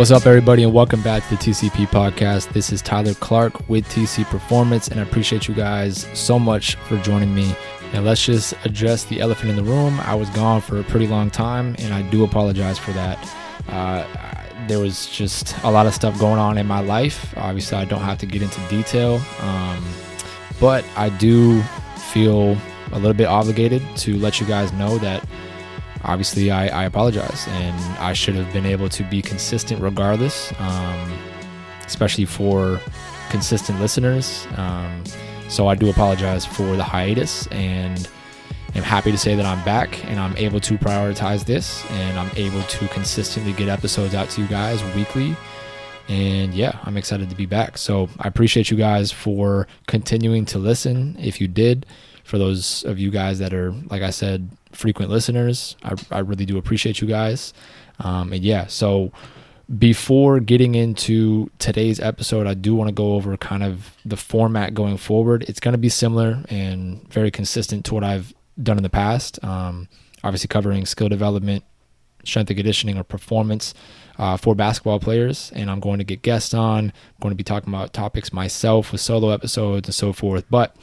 What's up, everybody, and welcome back to the TCP podcast. This is Tyler Clark with TC Performance, and I appreciate you guys so much for joining me. And let's just address the elephant in the room. I was gone for a pretty long time, and I do apologize for that. Uh, there was just a lot of stuff going on in my life. Obviously, I don't have to get into detail, um, but I do feel a little bit obligated to let you guys know that obviously I, I, apologize and I should have been able to be consistent regardless, um, especially for consistent listeners. Um, so I do apologize for the hiatus and I'm happy to say that I'm back and I'm able to prioritize this and I'm able to consistently get episodes out to you guys weekly. And yeah, I'm excited to be back. So I appreciate you guys for continuing to listen. If you did, for those of you guys that are, like I said, frequent listeners. I, I really do appreciate you guys. Um, and yeah, so before getting into today's episode, I do want to go over kind of the format going forward. It's going to be similar and very consistent to what I've done in the past. Um, obviously, covering skill development, strength and conditioning, or performance uh, for basketball players. And I'm going to get guests on. I'm going to be talking about topics myself with solo episodes and so forth. But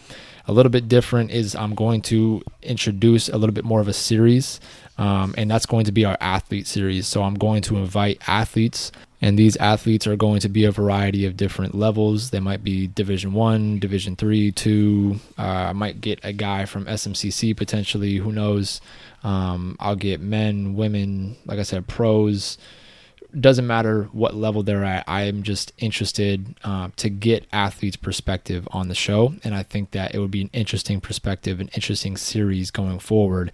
a little bit different is I'm going to introduce a little bit more of a series, um, and that's going to be our athlete series. So I'm going to invite athletes, and these athletes are going to be a variety of different levels. They might be Division One, Division Three, Two. Uh, I might get a guy from SMCC potentially. Who knows? Um, I'll get men, women, like I said, pros doesn't matter what level they're at. I am just interested uh, to get athletes' perspective on the show, and I think that it would be an interesting perspective, an interesting series going forward.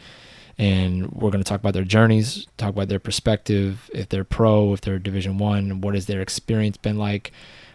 And we're going to talk about their journeys, talk about their perspective, if they're pro, if they're Division One, what has their experience been like,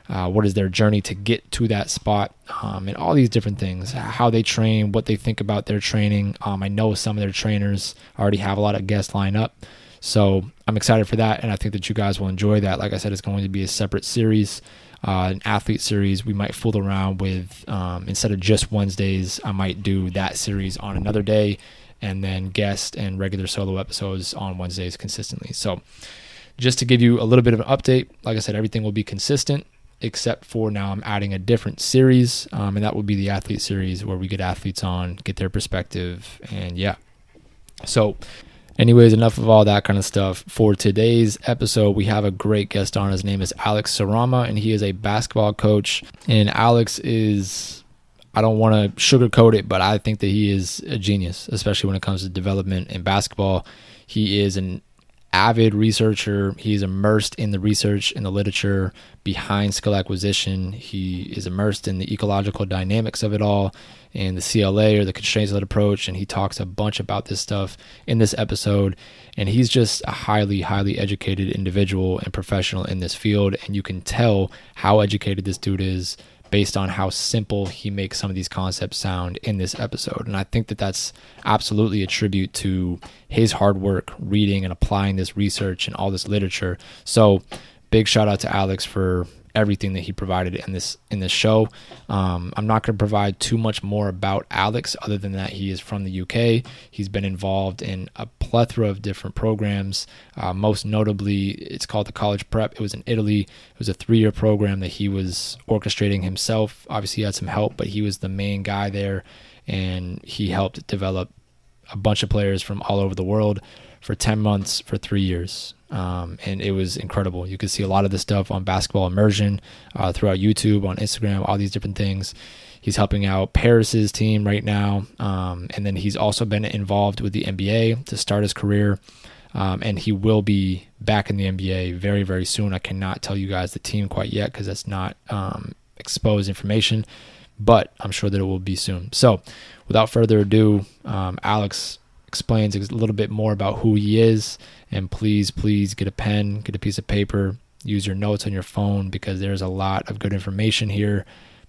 uh, what is their journey to get to that spot, um, and all these different things, how they train, what they think about their training. Um, I know some of their trainers already have a lot of guests lined up. So I'm excited for that, and I think that you guys will enjoy that. Like I said, it's going to be a separate series, uh, an athlete series. We might fool around with um, instead of just Wednesdays, I might do that series on another day, and then guest and regular solo episodes on Wednesdays consistently. So just to give you a little bit of an update, like I said, everything will be consistent except for now I'm adding a different series, um, and that will be the athlete series where we get athletes on, get their perspective, and yeah. So Anyways, enough of all that kind of stuff. For today's episode, we have a great guest on. His name is Alex Sarama, and he is a basketball coach. And Alex is, I don't want to sugarcoat it, but I think that he is a genius, especially when it comes to development in basketball. He is an avid researcher. He's immersed in the research and the literature behind skill acquisition. He is immersed in the ecological dynamics of it all and the CLA or the constraints led approach. And he talks a bunch about this stuff in this episode. And he's just a highly, highly educated individual and professional in this field. And you can tell how educated this dude is based on how simple he makes some of these concepts sound in this episode. And I think that that's absolutely a tribute to his hard work reading and applying this research and all this literature. So, big shout out to Alex for everything that he provided in this in this show. Um, I'm not going to provide too much more about Alex, other than that he is from the UK. He's been involved in a plethora of different programs. Uh, most notably, it's called the College Prep. It was in Italy. It was a three-year program that he was orchestrating himself. Obviously, he had some help, but he was the main guy there, and he helped develop a bunch of players from all over the world for 10 months for three years. Um, and it was incredible. You could see a lot of this stuff on Basketball Immersion uh, throughout YouTube, on Instagram, all these different things. He's helping out Paris's team right now, um, and then he's also been involved with the NBA to start his career. Um, and he will be back in the NBA very, very soon. I cannot tell you guys the team quite yet because that's not um, exposed information, but I'm sure that it will be soon. So, without further ado, um, Alex explains a little bit more about who he is. And please, please get a pen, get a piece of paper, use your notes on your phone because there's a lot of good information here.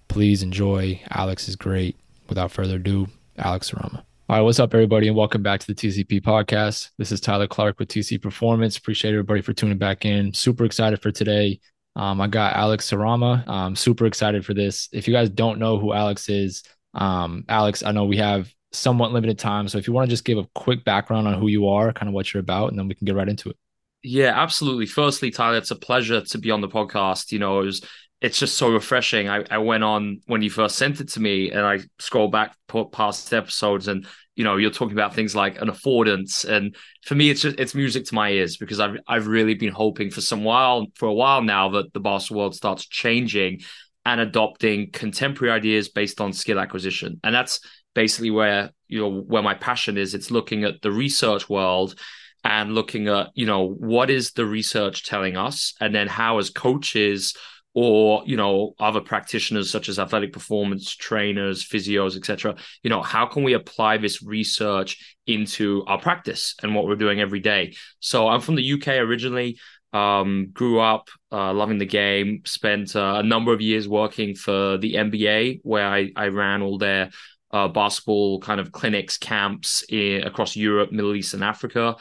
Please enjoy. Alex is great. Without further ado, Alex Sarama. All right, what's up, everybody, and welcome back to the TCP podcast. This is Tyler Clark with TC Performance. Appreciate everybody for tuning back in. Super excited for today. Um, I got Alex Sarama. I'm super excited for this. If you guys don't know who Alex is, um, Alex, I know we have somewhat limited time. So if you want to just give a quick background on who you are, kind of what you're about, and then we can get right into it. Yeah, absolutely. Firstly, Tyler, it's a pleasure to be on the podcast. You know, it was it's just so refreshing. I, I went on when you first sent it to me and I scroll back past episodes and you know you're talking about things like an affordance. And for me it's just it's music to my ears because I've I've really been hoping for some while for a while now that the basketball world starts changing and adopting contemporary ideas based on skill acquisition. And that's basically where you know where my passion is. It's looking at the research world and looking at you know what is the research telling us? And then how as coaches or you know other practitioners such as athletic performance trainers physios etc you know how can we apply this research into our practice and what we're doing every day? So i'm from the uk originally um, grew up uh, loving the game spent uh, a number of years working for the nba where i, I ran all their uh, basketball kind of clinics camps in, across europe middle east and africa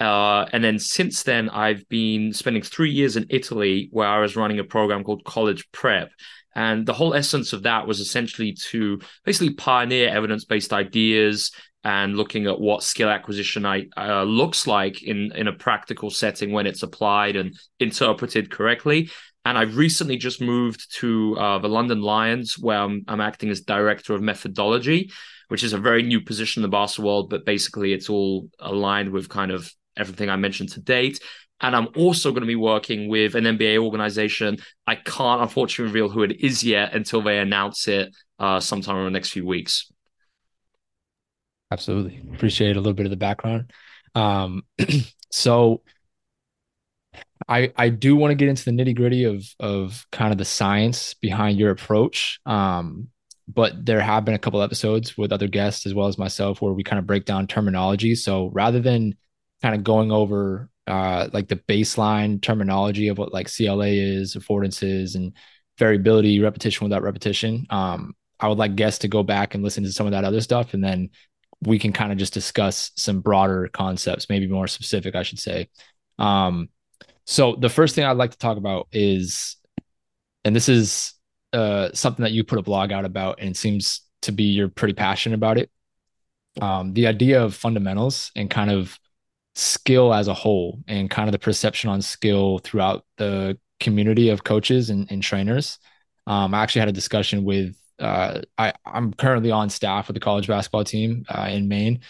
uh, and then since then, I've been spending three years in Italy where I was running a program called College Prep. And the whole essence of that was essentially to basically pioneer evidence based ideas and looking at what skill acquisition uh, looks like in, in a practical setting when it's applied and interpreted correctly. And I've recently just moved to uh, the London Lions, where I'm, I'm acting as director of methodology, which is a very new position in the basketball world, but basically it's all aligned with kind of everything I mentioned to date. And I'm also going to be working with an NBA organization. I can't unfortunately reveal who it is yet until they announce it uh, sometime in the next few weeks. Absolutely. Appreciate a little bit of the background. Um, so I I do want to get into the nitty gritty of of kind of the science behind your approach. Um, but there have been a couple episodes with other guests as well as myself where we kind of break down terminology. So rather than kind of going over uh, like the baseline terminology of what like CLA is, affordances, and variability, repetition without repetition. Um, I would like guests to go back and listen to some of that other stuff, and then we can kind of just discuss some broader concepts, maybe more specific, I should say. Um, so the first thing I'd like to talk about is, and this is uh, something that you put a blog out about, and it seems to be you're pretty passionate about it. Um, the idea of fundamentals and kind of skill as a whole and kind of the perception on skill throughout the community of coaches and, and trainers. Um, I actually had a discussion with uh, I, I'm currently on staff with the college basketball team uh, in Maine.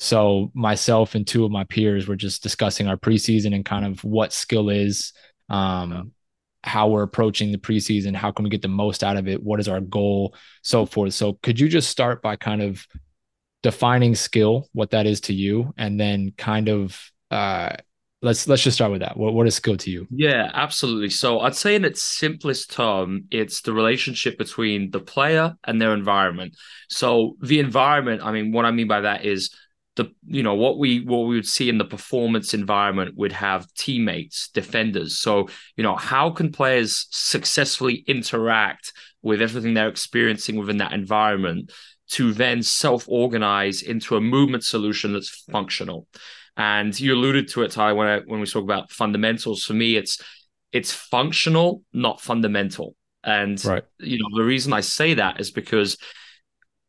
So myself and two of my peers were just discussing our preseason and kind of what skill is, um, how we're approaching the preseason, how can we get the most out of it, what is our goal, so forth. So could you just start by kind of defining skill, what that is to you, and then kind of uh, let's let's just start with that. What what is skill to you? Yeah, absolutely. So I'd say in its simplest term, it's the relationship between the player and their environment. So the environment, I mean, what I mean by that is the you know what we what we would see in the performance environment would have teammates defenders so you know how can players successfully interact with everything they're experiencing within that environment to then self organize into a movement solution that's functional. And you alluded to it, Ty, when I, when we talk about fundamentals. For me, it's it's functional, not fundamental. And right. you know the reason I say that is because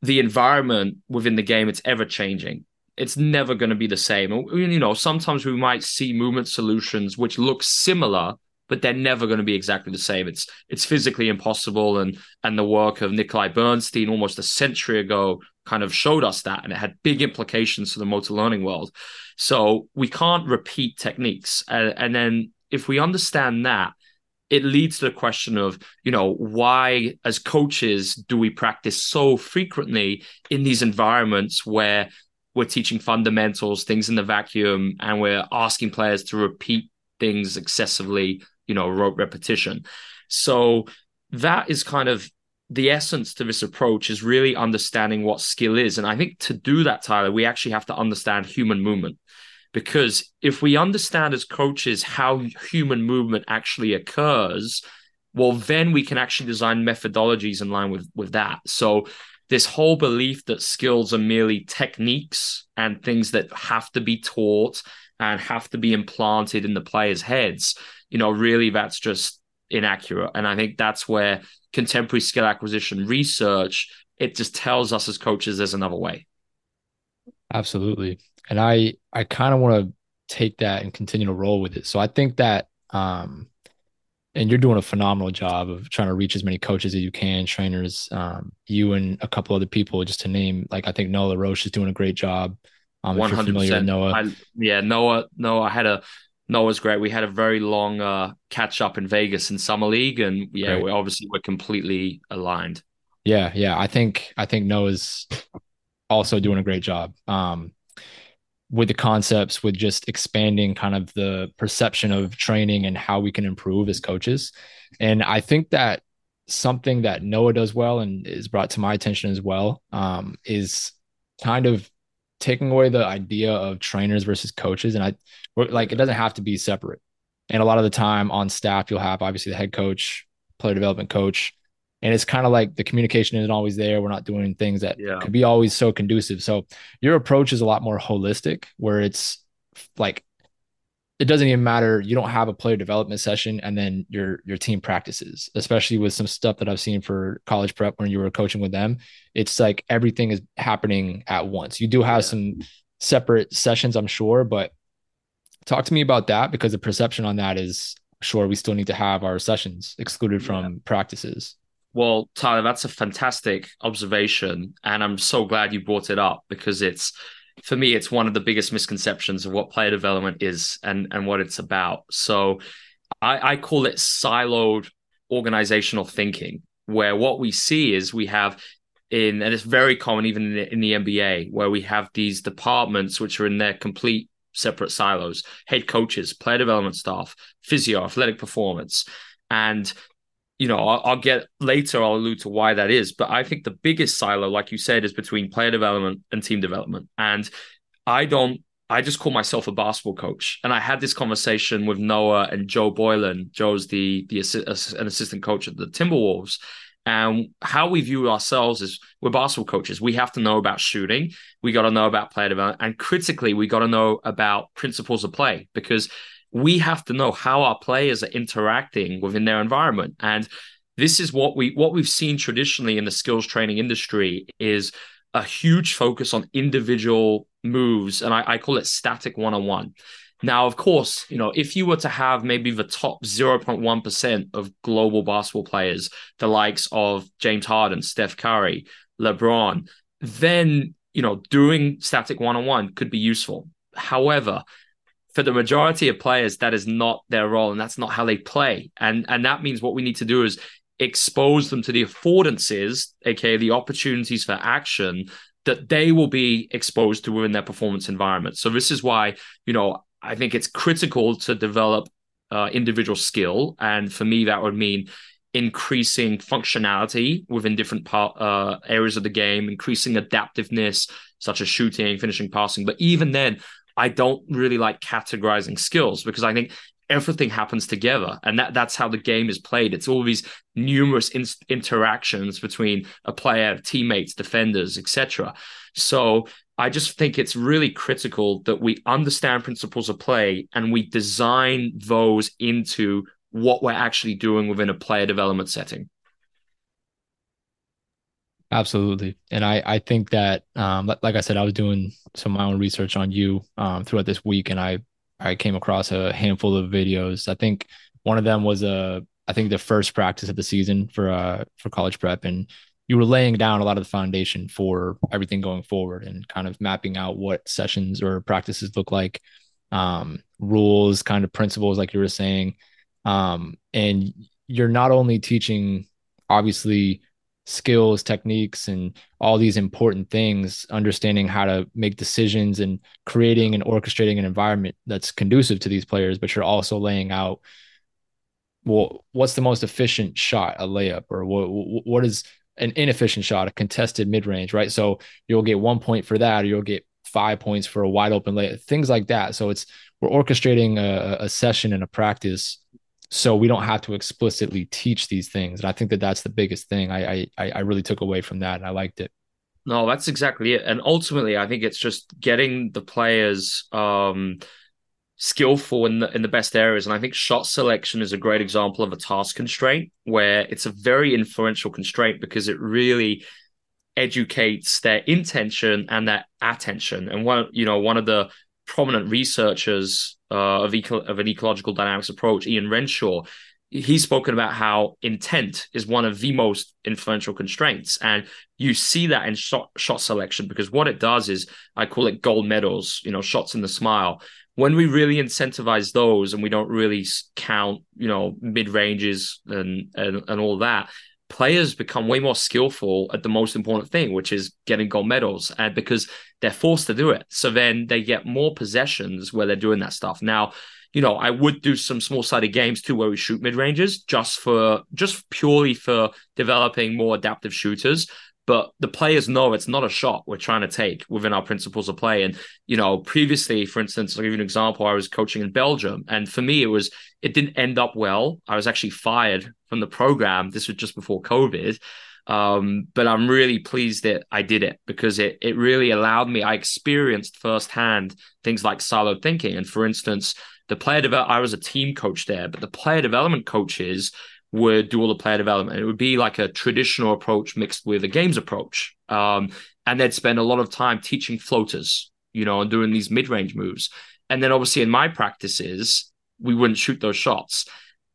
the environment within the game it's ever changing. It's never going to be the same. You know, sometimes we might see movement solutions which look similar but they're never going to be exactly the same. It's it's physically impossible, and and the work of Nikolai Bernstein almost a century ago kind of showed us that, and it had big implications for the motor learning world. So we can't repeat techniques, and, and then if we understand that, it leads to the question of you know why as coaches do we practice so frequently in these environments where we're teaching fundamentals things in the vacuum and we're asking players to repeat things excessively you know rote repetition. So that is kind of the essence to this approach is really understanding what skill is. And i think to do that tyler we actually have to understand human movement. Because if we understand as coaches how human movement actually occurs well then we can actually design methodologies in line with with that. So this whole belief that skills are merely techniques and things that have to be taught and have to be implanted in the players' heads you know, really that's just inaccurate. And I think that's where contemporary skill acquisition research, it just tells us as coaches there's another way. Absolutely. And I I kind of want to take that and continue to roll with it. So I think that um and you're doing a phenomenal job of trying to reach as many coaches as you can, trainers, um, you and a couple other people, just to name. Like I think Noah Roche is doing a great job. Um, One hundred percent. Noah, I, yeah, Noah. Noah. I had a Noah's great. We had a very long uh, catch up in Vegas in summer league, and yeah, we obviously we're completely aligned. Yeah, yeah. I think I think Noah's also doing a great job. Um, with the concepts with just expanding kind of the perception of training and how we can improve as coaches and i think that something that noah does well and is brought to my attention as well um, is kind of taking away the idea of trainers versus coaches and i like it doesn't have to be separate and a lot of the time on staff you'll have obviously the head coach player development coach and it's kind of like the communication isn't always there. We're not doing things that yeah. could be always so conducive. So your approach is a lot more holistic, where it's like it doesn't even matter. You don't have a player development session and then your your team practices, especially with some stuff that I've seen for college prep when you were coaching with them. It's like everything is happening at once. You do have yeah. some separate sessions, I'm sure, but talk to me about that because the perception on that is sure we still need to have our sessions excluded from yeah. practices. Well, Tyler, that's a fantastic observation. And I'm so glad you brought it up because it's, for me, it's one of the biggest misconceptions of what player development is and, and what it's about. So I, I call it siloed organizational thinking, where what we see is we have in, and it's very common even in the, in the NBA, where we have these departments which are in their complete separate silos head coaches, player development staff, physio, athletic performance. And you know, I'll, I'll, get later, I'll allude to why that is. But I think the biggest silo, like you said, is between player development and team development. And I don't, I just call myself a basketball coach. And I had this conversation with Noah and Joe Boylan. Joe's the, the an assistant coach at the Timberwolves. And how we view ourselves is we're basketball coaches. We have to know about shooting. We got to know about player development. And critically, we got to know about principles of play because we have to know how our players are interacting within their environment. And this is what we what we've seen traditionally in the skills training industry is a huge focus on individual moves and I, I call it static one-on-one. Now of course you know if you were to have maybe the top 0.1% of global basketball players the likes of james harden steph curry lebron then you know doing static one-on-one could be useful. However for the majority of players, that is not their role and that's not how they play. And and that means what we need to do is expose them to the affordances, aka the opportunities for action that they will be exposed to within their performance environment. So this is why, you know, I think it's critical to develop uh, individual skill. And for me, that would mean increasing functionality within different part, uh, areas of the game, increasing adaptiveness, such as shooting, finishing, passing. But even then, I don't really like categorizing skills because I think everything happens together. And that that's how the game is played. It's all these numerous in- interactions between a player teammates defenders etc so i just think it's really critical that we understand principles of play and we design those into what we're actually doing within a player development setting Absolutely. And I, I think that, um, like I said, I was doing some of my own research on you um, throughout this week, and I, I came across a handful of videos. I think one of them was a, uh, I think the first practice of the season for uh for college prep, and you were laying down a lot of the foundation for everything going forward, and kind of mapping out what sessions or practices look like, um, rules, kind of principles, like you were saying, um, and you're not only teaching, obviously skills, techniques, and all these important things, understanding how to make decisions and creating and orchestrating an environment that's conducive to these players, but you're also laying out well, what's the most efficient shot, a layup, or what what is an inefficient shot, a contested mid range, right? So you'll get one point for that, or you'll get five points for a wide open layup, things like that. So it's we're orchestrating a, a session and a practice so we don't have to explicitly teach these things. And i think that that's the biggest thing. I i i really took away from that and i liked it. No that's exactly it. And ultimately i think it's just getting the players um skillful in the in the best areas. And i think shot selection is a great example of a task constraint where it's a very influential constraint because it really educates their intention and their attention. And one you know one of the prominent researchers uh, of, eco- of an ecological dynamics approach, Ian Renshaw, he's spoken about how intent is one of the most influential constraints and you see that in shot, shot selection because what it does is i call it gold medals you know shots in the smile. When we really incentivize those and we don't really count you know mid ranges and, and and all that players become way more skillful at the most important thing which is getting gold medals and because they're forced to do it so then they get more possessions where they're doing that stuff now you know, I would do some small sided games too where we shoot mid ranges just for just purely for developing more adaptive shooters. But the players know it's not a shot we're trying to take within our principles of play. And, you know, previously, for instance, I'll give you an example. I was coaching in Belgium. And for me, it was, it didn't end up well. I was actually fired from the program. This was just before COVID. Um, but I'm really pleased that I did it because it it really allowed me. I experienced firsthand things like siloed thinking, and for instance, the player develop. I was a team coach there, but the player development coaches would do all the player development. It would be like a traditional approach mixed with a games approach, um, and they'd spend a lot of time teaching floaters, you know, and doing these mid range moves. And then obviously in my practices, we wouldn't shoot those shots.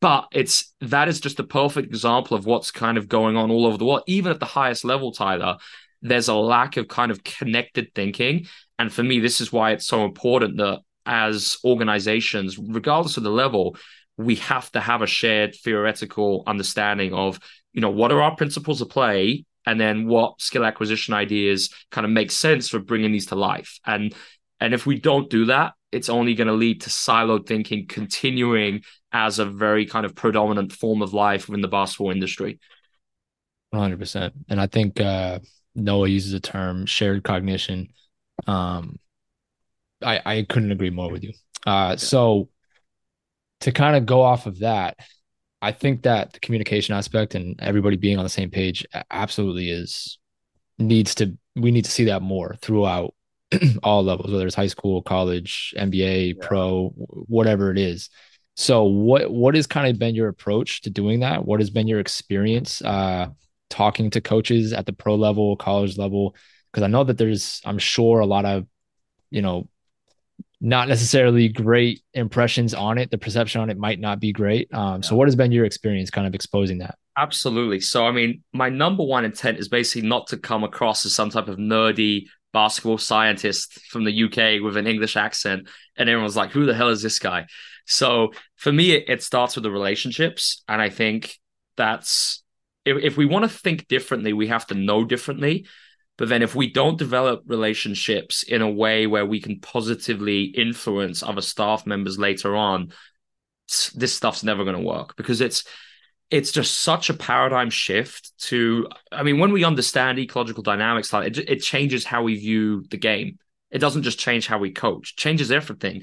But it's that is just a perfect example of what's kind of going on all over the world, even at the highest level, Tyler. There's a lack of kind of connected thinking. And for me, this is why it's so important that as organizations, regardless of the level, we have to have a shared theoretical understanding of, you know, what are our principles of play and then what skill acquisition ideas kind of make sense for bringing these to life. And and if we don't do that, it's only going to lead to siloed thinking continuing as a very kind of predominant form of life within the basketball industry. 100%. And I think uh, Noah uses the term shared cognition. Um, I, I couldn't agree more with you. Uh, so to kind of go off of that, I think that the communication aspect and everybody being on the same page absolutely is needs to we need to see that more throughout all levels, whether it's high school, college, NBA, yeah. pro, whatever it is. So what what has kind of been your approach to doing that? What has been your experience uh talking to coaches at the pro level, college level? Because I know that there's I'm sure a lot of, you know, not necessarily great impressions on it. The perception on it might not be great. Um, so, what has been your experience kind of exposing that? Absolutely. So, I mean, my number one intent is basically not to come across as some type of nerdy basketball scientist from the UK with an English accent. And everyone's like, who the hell is this guy? So, for me, it, it starts with the relationships. And I think that's if, if we want to think differently, we have to know differently. But then if we don't develop relationships in a way where we can positively influence other staff members later on, this stuff's never going to work because it's it's just such a paradigm shift to i mean when we understand ecological dynamics like it, it changes how we view the game. It doesn't just change how we coach changes everything.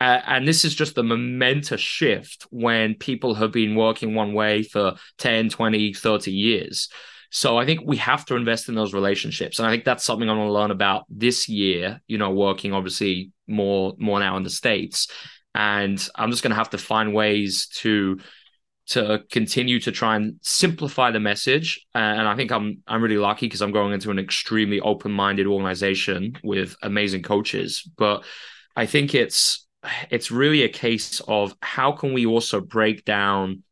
Uh, and this is just the momentous shift when people have been working one way for 10 20 30 years so I think we have to invest in those relationships. And I think that's something I'm going to learn about this year, you know, working obviously more more now in the States. And I'm just going to have to find ways to to continue to try and simplify the message. And I think I'm I'm really lucky because I'm going into an extremely open-minded organization with amazing coaches. But I think it's it's really a case of how can we also break down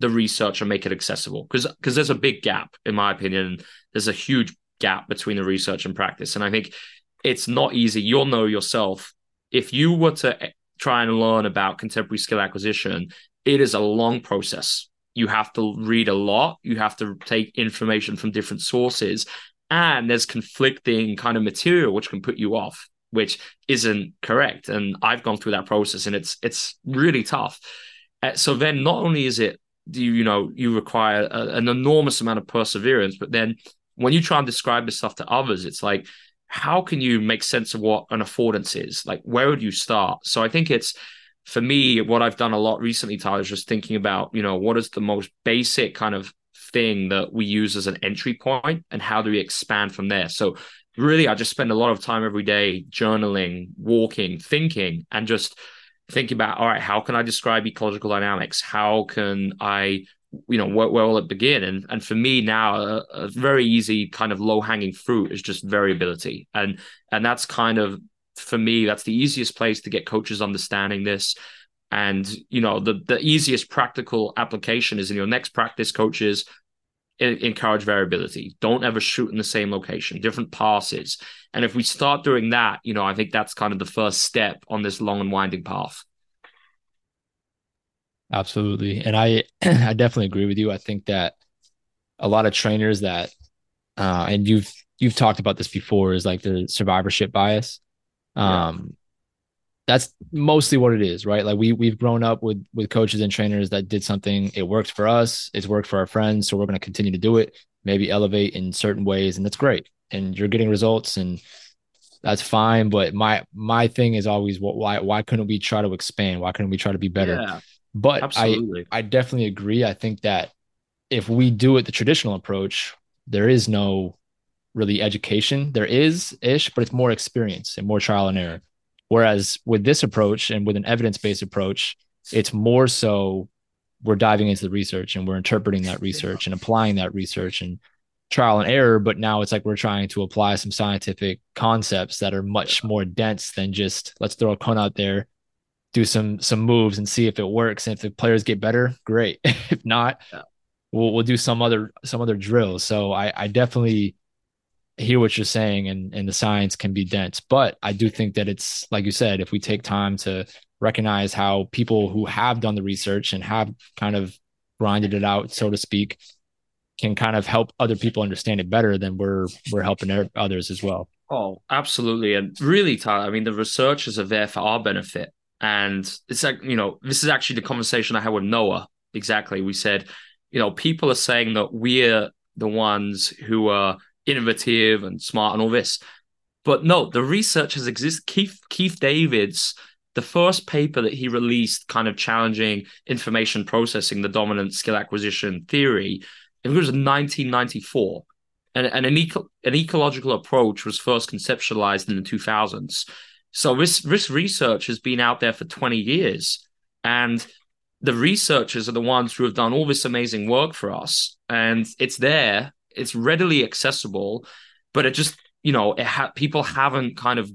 the research and make it accessible. Because because there's a big gap in my opinion there's a huge gap between the research and practice. And i think it's not easy. You'll know yourself. If you were to eh, try and learn about contemporary skill acquisition it is a long process. You have to read a lot. You have to take information from different sources. And there's conflicting kind of material which can put you off which isn't correct. And i've gone through that process and it's it's really tough. Uh, so then not only is it you you know you require a, an enormous amount of perseverance but then when you try and describe this stuff to others it's like how can you make sense of what an affordance is? Like where would you start? So i think it's for me what i've done a lot recently tyler is just thinking about you know what is the most basic kind of thing that we use as an entry point and how do we expand from there? So really i just spend a lot of time every day journaling walking thinking and just thinking about all right how can i describe ecological dynamics? How can i you know where, where will it begin? And and for me now a, a very easy kind of low hanging fruit is just variability. And and that's kind of for me, that's the easiest place to get coaches understanding this. And you know, the the easiest practical application is in your next practice, coaches encourage variability. Don't ever shoot in the same location, different passes. And if we start doing that, you know, I think that's kind of the first step on this long and winding path. Absolutely. And I I definitely agree with you. I think that a lot of trainers that uh and you've you've talked about this before is like the survivorship bias. Um that's mostly what it is, right? Like we we've grown up with with coaches and trainers that did something, it worked for us, it's worked for our friends, so we're going to continue to do it, maybe elevate in certain ways and that's great. And you're getting results and that's fine, but my my thing is always what why why couldn't we try to expand? Why couldn't we try to be better? Yeah. But Absolutely. I I definitely agree. I think that if we do it the traditional approach, there is no really education. There is ish, but it's more experience and more trial and error. Whereas with this approach and with an evidence-based approach, it's more so we're diving into the research and we're interpreting that research and applying that research and trial and error. But now it's like we're trying to apply some scientific concepts that are much more dense than just let's throw a cone out there do some some moves and see if it works. And if the players get better, great. if not, we'll we'll do some other some other drills. So I I definitely hear what you're saying and and the science can be dense. But I do think that it's like you said, if we take time to recognize how people who have done the research and have kind of grinded it out, so to speak, can kind of help other people understand it better, then we're we're helping others as well. Oh, absolutely. And really, Tyler, I mean, the researchers are there for our benefit. And it's like, you know, this is actually the conversation I had with Noah. Exactly. We said, you know, people are saying that we're the ones who are innovative and smart and all this. But no, the research has existed. Keith Keith Davids, the first paper that he released, kind of challenging information processing, the dominant skill acquisition theory, it was in 1994. And, and an, eco- an ecological approach was first conceptualized in the 2000s. So this this research has been out there for 20 years, and the researchers are the ones who have done all this amazing work for us, and it's there, it's readily accessible, but it just you know it ha- people haven't kind of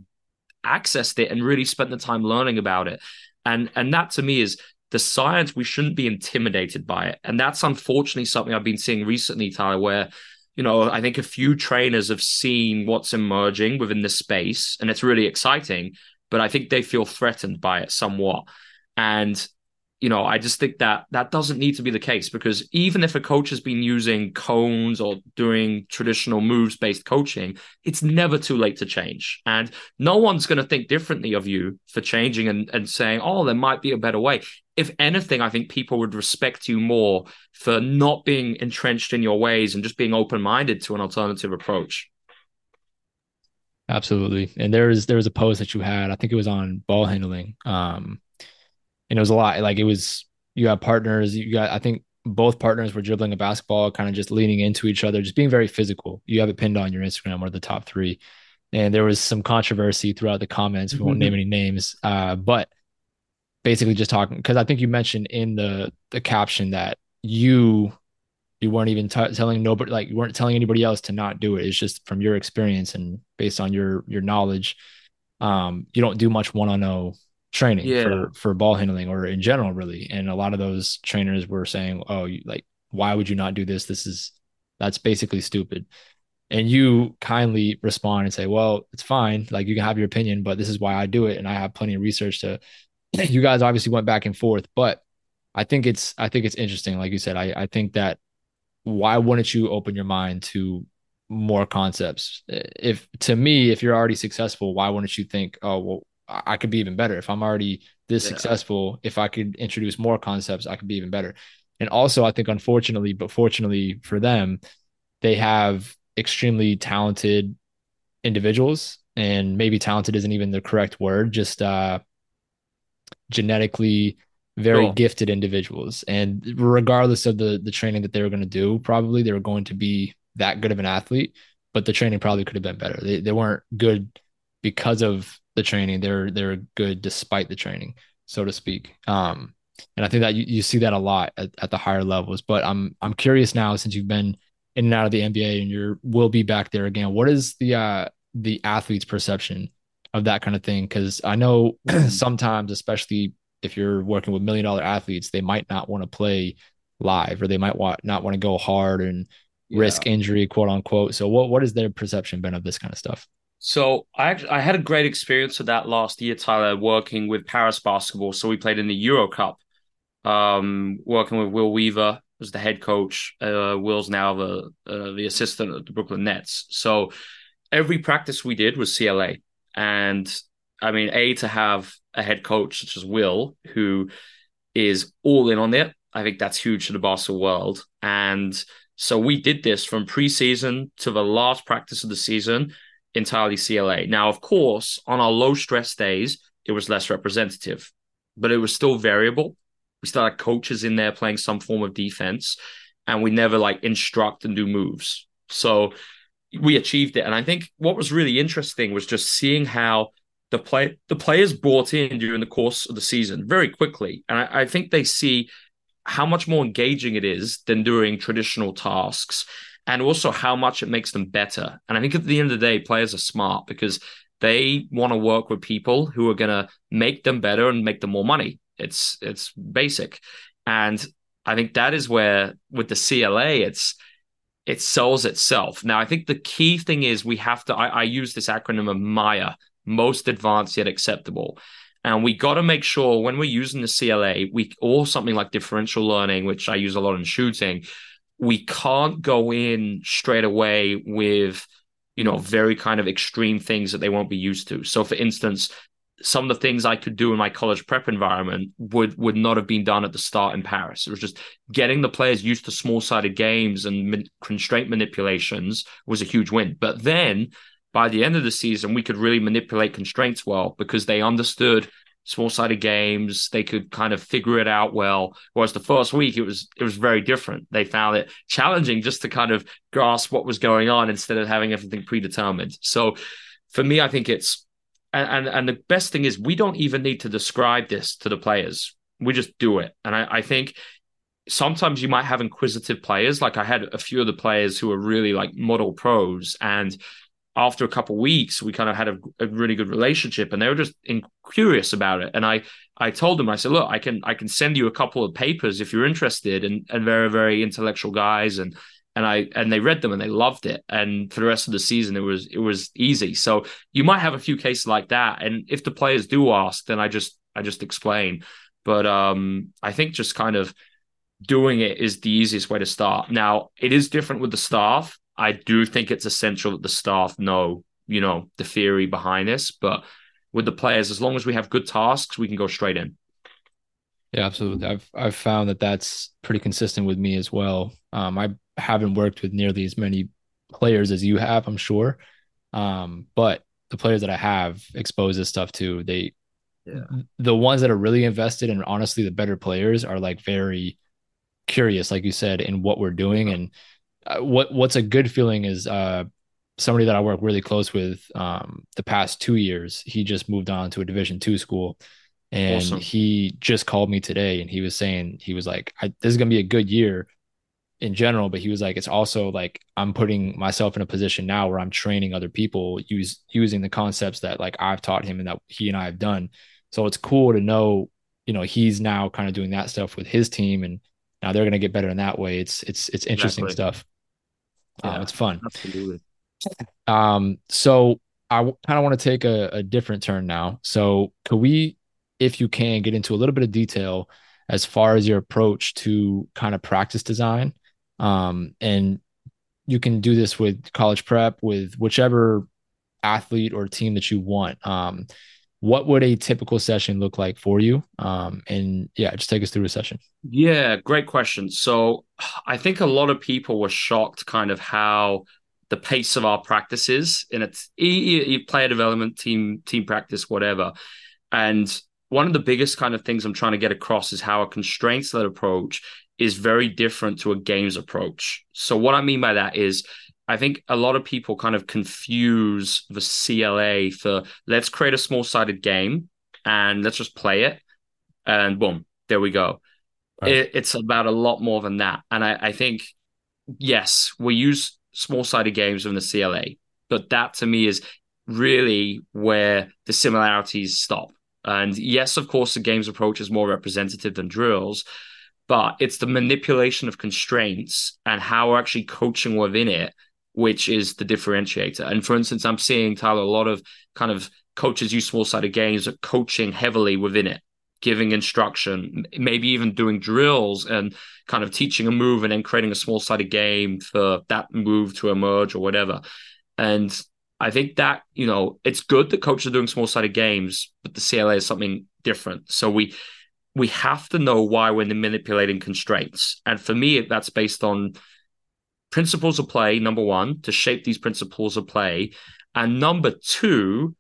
accessed it and really spent the time learning about it, and and that to me is the science. We shouldn't be intimidated by it, and that's unfortunately something I've been seeing recently, Tyler, where you know, I think a few trainers have seen what's emerging within the space and it's really exciting, but I think they feel threatened by it somewhat. And you know, I just think that that doesn't need to be the case because even if a coach has been using cones or doing traditional moves based coaching, it's never too late to change. And no one's going to think differently of you for changing and, and saying, oh, there might be a better way. If anything, I think people would respect you more for not being entrenched in your ways and just being open minded to an alternative approach. Absolutely. And there is there was a post that you had, I think it was on ball handling. Um, and it was a lot. Like it was, you have partners. You got, I think both partners were dribbling a basketball, kind of just leaning into each other, just being very physical. You have it pinned on your Instagram, one of the top three. And there was some controversy throughout the comments. We won't name any names, uh, but basically just talking because I think you mentioned in the the caption that you you weren't even t- telling nobody like you weren't telling anybody else to not do it. It's just from your experience and based on your your knowledge. Um, you don't do much one on training yeah. for for ball handling or in general really. And a lot of those trainers were saying oh you, like why would you not do this? This is that's basically stupid. And you kindly respond and say well it's fine. Like you can have your opinion but this is why i do it and i have plenty of research to you guys obviously went back and forth but i think it's i think it's interesting like you said i i think that why wouldn't you open your mind to more concepts? If to me if you're already successful why wouldn't you think oh well I could be even better. If I'm already this yeah. successful, if I could introduce more concepts, I could be even better. And also, I think, unfortunately, but fortunately for them, they have extremely talented individuals, and maybe talented isn't even the correct word, just uh, genetically very cool. gifted individuals. And regardless of the the training that they were going to do, probably they were going to be that good of an athlete, but the training probably could have been better. They they weren't good because of the training. They're they're good despite the training, so to speak. Um, and I think that you, you see that a lot at, at the higher levels. But I'm I'm curious now since you've been in and out of the NBA and you're will be back there again. What is the uh the athlete's perception of that kind of thing because I know sometimes, especially if you're working with million dollar athletes, they might not want to play live or they might want not want to go hard and yeah. risk injury, quote unquote. So what what has their perception been of this kind of stuff? So I actually, I had a great experience with that last year, Tyler, working with Paris basketball. So we played in the Euro Cup, um, working with Will Weaver as the head coach. Uh, Will's now the uh, the assistant at the Brooklyn Nets. So every practice we did was CLA, and I mean, a to have a head coach such as Will, who is all in on it. I think that's huge to the basketball world, and so we did this from preseason to the last practice of the season entirely CLA. Now, of course, on our low stress days, it was less representative, but it was still variable. We still had coaches in there playing some form of defense, and we never like instruct and do moves. So we achieved it. And I think what was really interesting was just seeing how the play the players brought in during the course of the season very quickly. And I, I think they see how much more engaging it is than doing traditional tasks and also how much it makes them better. And I think at the end of the day, players are smart because they want to work with people who are going to make them better and make them more money. It's it's basic, and I think that is where with the CLA, it's it sells itself. Now, I think the key thing is we have to. I, I use this acronym of MAYA, most advanced yet acceptable. And we got to make sure when we're using the CLA, we or something like differential learning, which I use a lot in shooting, we can't go in straight away with you know very kind of extreme things that they won't be used to so for instance some of the things I could do in my college prep environment would would not have been done at the start in Paris. It was just getting the players used to small sided games and min- constraint manipulations was a huge win. But then by the end of the season, we could really manipulate constraints well because they understood small sided games. They could kind of figure it out well. Whereas the first week, it was it was very different. They found it challenging just to kind of grasp what was going on instead of having everything predetermined. So for me, I think it's and and, and the best thing is we don't even need to describe this to the players. We just do it. And I, I think sometimes you might have inquisitive players. Like I had a few of the players who were really like model pros and after a couple weeks, we kind of had a, a, really good relationship, and they were just in, curious about it. And I, I told them, I said, look, I can, I can send you a couple of papers if you're interested, and and very, very intellectual guys, and and I and they read them and they loved it. And for the rest of the season, it was it was easy. So you might have a few cases like that, and if the players do ask, then I just I just explain. But um, I think just kind of doing it is the easiest way to start. Now it is different with the staff I do think it's essential that the staff know, you know, the theory behind this. But with the players, as long as we have good tasks, we can go straight in. Yeah, absolutely. I've I've found that that's pretty consistent with me as well. Um, I haven't worked with nearly as many players as you have, I'm sure. Um, but the players that I have exposed this stuff to, they yeah. the ones that are really invested and honestly the better players are like very curious, like you said, in what we're doing and what what's a good feeling is uh, somebody that I work really close with um, the past two years. He just moved on to a Division two school, and awesome. he just called me today, and he was saying he was like, "This is gonna be a good year." in general but he was like it's also like i'm putting myself in a position now where i'm training other people use using the concepts that like i've taught him and that he and i have done so it's cool to know you know he's now kind of doing that stuff with his team and now they're going to get better in that way it's it's it's interesting exactly. stuff yeah, um, it's fun. Absolutely. Um, so I w- kind of want to take a, a different turn now. So could we, if you can, get into a little bit of detail as far as your approach to kind of practice design? Um, and you can do this with college prep, with whichever athlete or team that you want. Um, what would a typical session look like for you? Um, and yeah, just take us through a session. Yeah, great question. So I think a lot of people were shocked kind of how the pace of our practices in its player development, team, team practice, whatever. And one of the biggest kind of things I'm trying to get across is how a constraints led approach is very different to a games approach. So what I mean by that is I think a lot of people kind of confuse the CLA for let's create a small sided game and let's just play it. And boom, there we go. Right. It, it's about a lot more than that. And I, I think, yes, we use small sided games in the CLA, but that to me is really where the similarities stop. And yes, of course, the game's approach is more representative than drills, but it's the manipulation of constraints and how we're actually coaching within it, which is the differentiator. And for instance, I'm seeing Tyler a lot of kind of coaches use small sided games coaching heavily within it, giving instruction, maybe even doing drills and kind of teaching a move and then creating a small sided game for that move to emerge or whatever. And I think that, you know, it's good that coaches are doing small sided games, but the CLA is something different. So we we have to know why we're manipulating constraints. And for me, that's based on principles of play, number one, to shape these principles of play. And number two,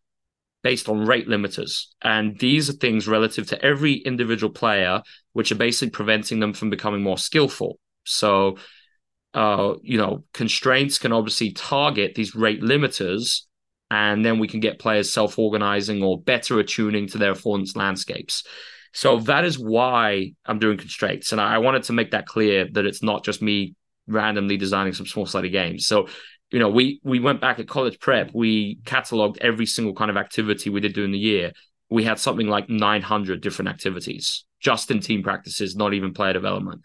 based on rate limiters. And these are things relative to every individual player, which are basically preventing them from becoming more skillful. So, uh, you know, constraints can obviously target these rate limiters, and then we can get players self organizing or better attuning to their performance landscapes. So that is why I'm doing constraints. And I wanted to make that clear that it's not just me randomly designing some small sided games. So you know, we we went back at college prep. We cataloged every single kind of activity we did during the year. We had something like 900 different activities just in team practices, not even player development.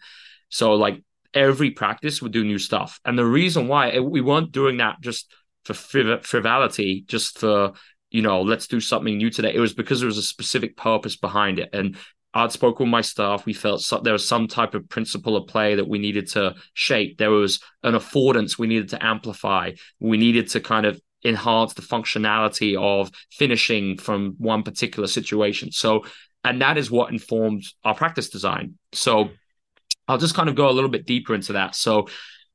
So like every practice would do new stuff, and the reason why eh, we weren't doing that just for frivolity, just for you know, let's do something new today. It was because there was a specific purpose behind it, and I'd spoken with my staff. We felt so, there was some type of principle of play that we needed to shape. There was an affordance we needed to amplify. We needed to kind of enhance the functionality of finishing from one particular situation. So, and that is what informed our practice design. So, I'll just kind of go a little bit deeper into that. So,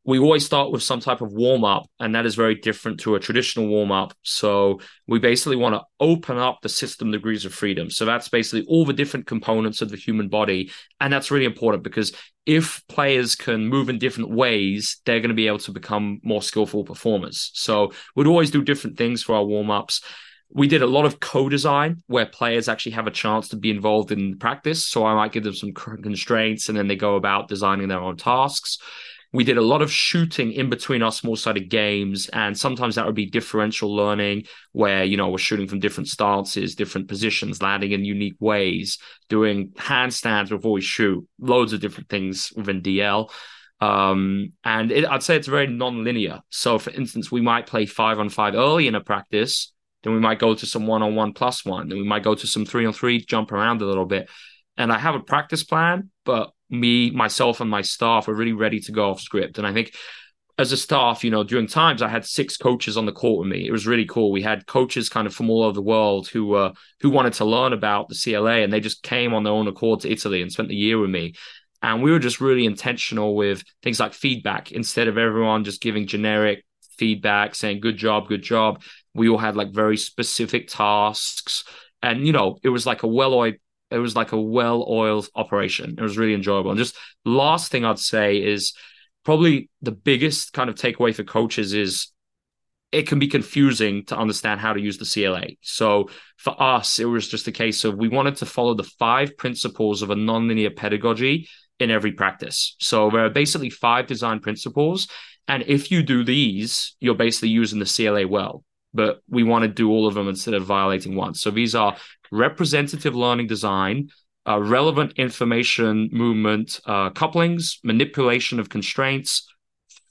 we always start with some type of warm up, and that is very different to a traditional warm up. So we basically want to open up the system degrees of freedom. So that's basically all the different components of the human body. And that's really important because if players can move in different ways, they're going to be able to become more skillful performers. So we'd always do different things for our warm ups. We did a lot of co-design where players actually have a chance to be involved in practice. So I might give them some constraints and then they go about designing their own tasks we did a lot of shooting in between our small sided games and sometimes that would be differential learning where you know we're shooting from different stances different positions landing in unique ways doing handstands before we shoot loads of different things within dl um, and it, i'd say it's very non-linear. So for instance we might play five on five early in a practice then we might go to some one-on-one plus one then we might go to some three on three jump around a little bit. And i have a practice plan but me, myself, and my staff were really ready to go off script. And I think as a staff, you know, during times I had six coaches on the court with me. It was really cool. We had coaches kind of from all over the world who uh, who wanted to learn about the CLA, and they just came on their own accord to Italy and spent the year with me. And we were just really intentional with things like feedback instead of everyone just giving generic feedback, saying "good job, good job." We all had like very specific tasks, and you know, it was like a well-oiled it was like a well-oiled operation. It was really enjoyable. And just last thing I'd say is probably the biggest kind of takeaway for coaches is it can be confusing to understand how to use the CLA. So for us, it was just a case of we wanted to follow the five principles of a nonlinear pedagogy in every practice. So there are basically five design principles. And if you do these, you're basically using the CLA well. But we want to do all of them instead of violating one. So these are representative learning design, uh, relevant information movement uh, couplings, manipulation of constraints,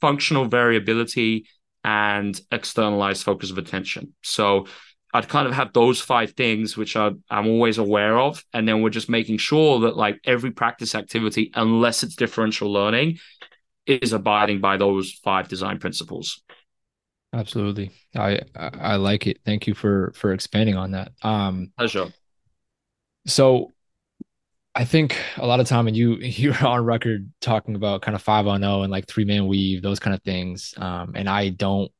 functional variability, and externalized focus of attention. So I'd kind of have those five things, which I, I'm always aware of. And then we're just making sure that like every practice activity, unless it's differential learning, is abiding by those five design principles. Absolutely. I I like it. Thank you for for expanding on that. Um pleasure. So I think a lot of time and you you're on record talking about kind of 5 on 0 and like three man weave, those kind of things. Um and I don't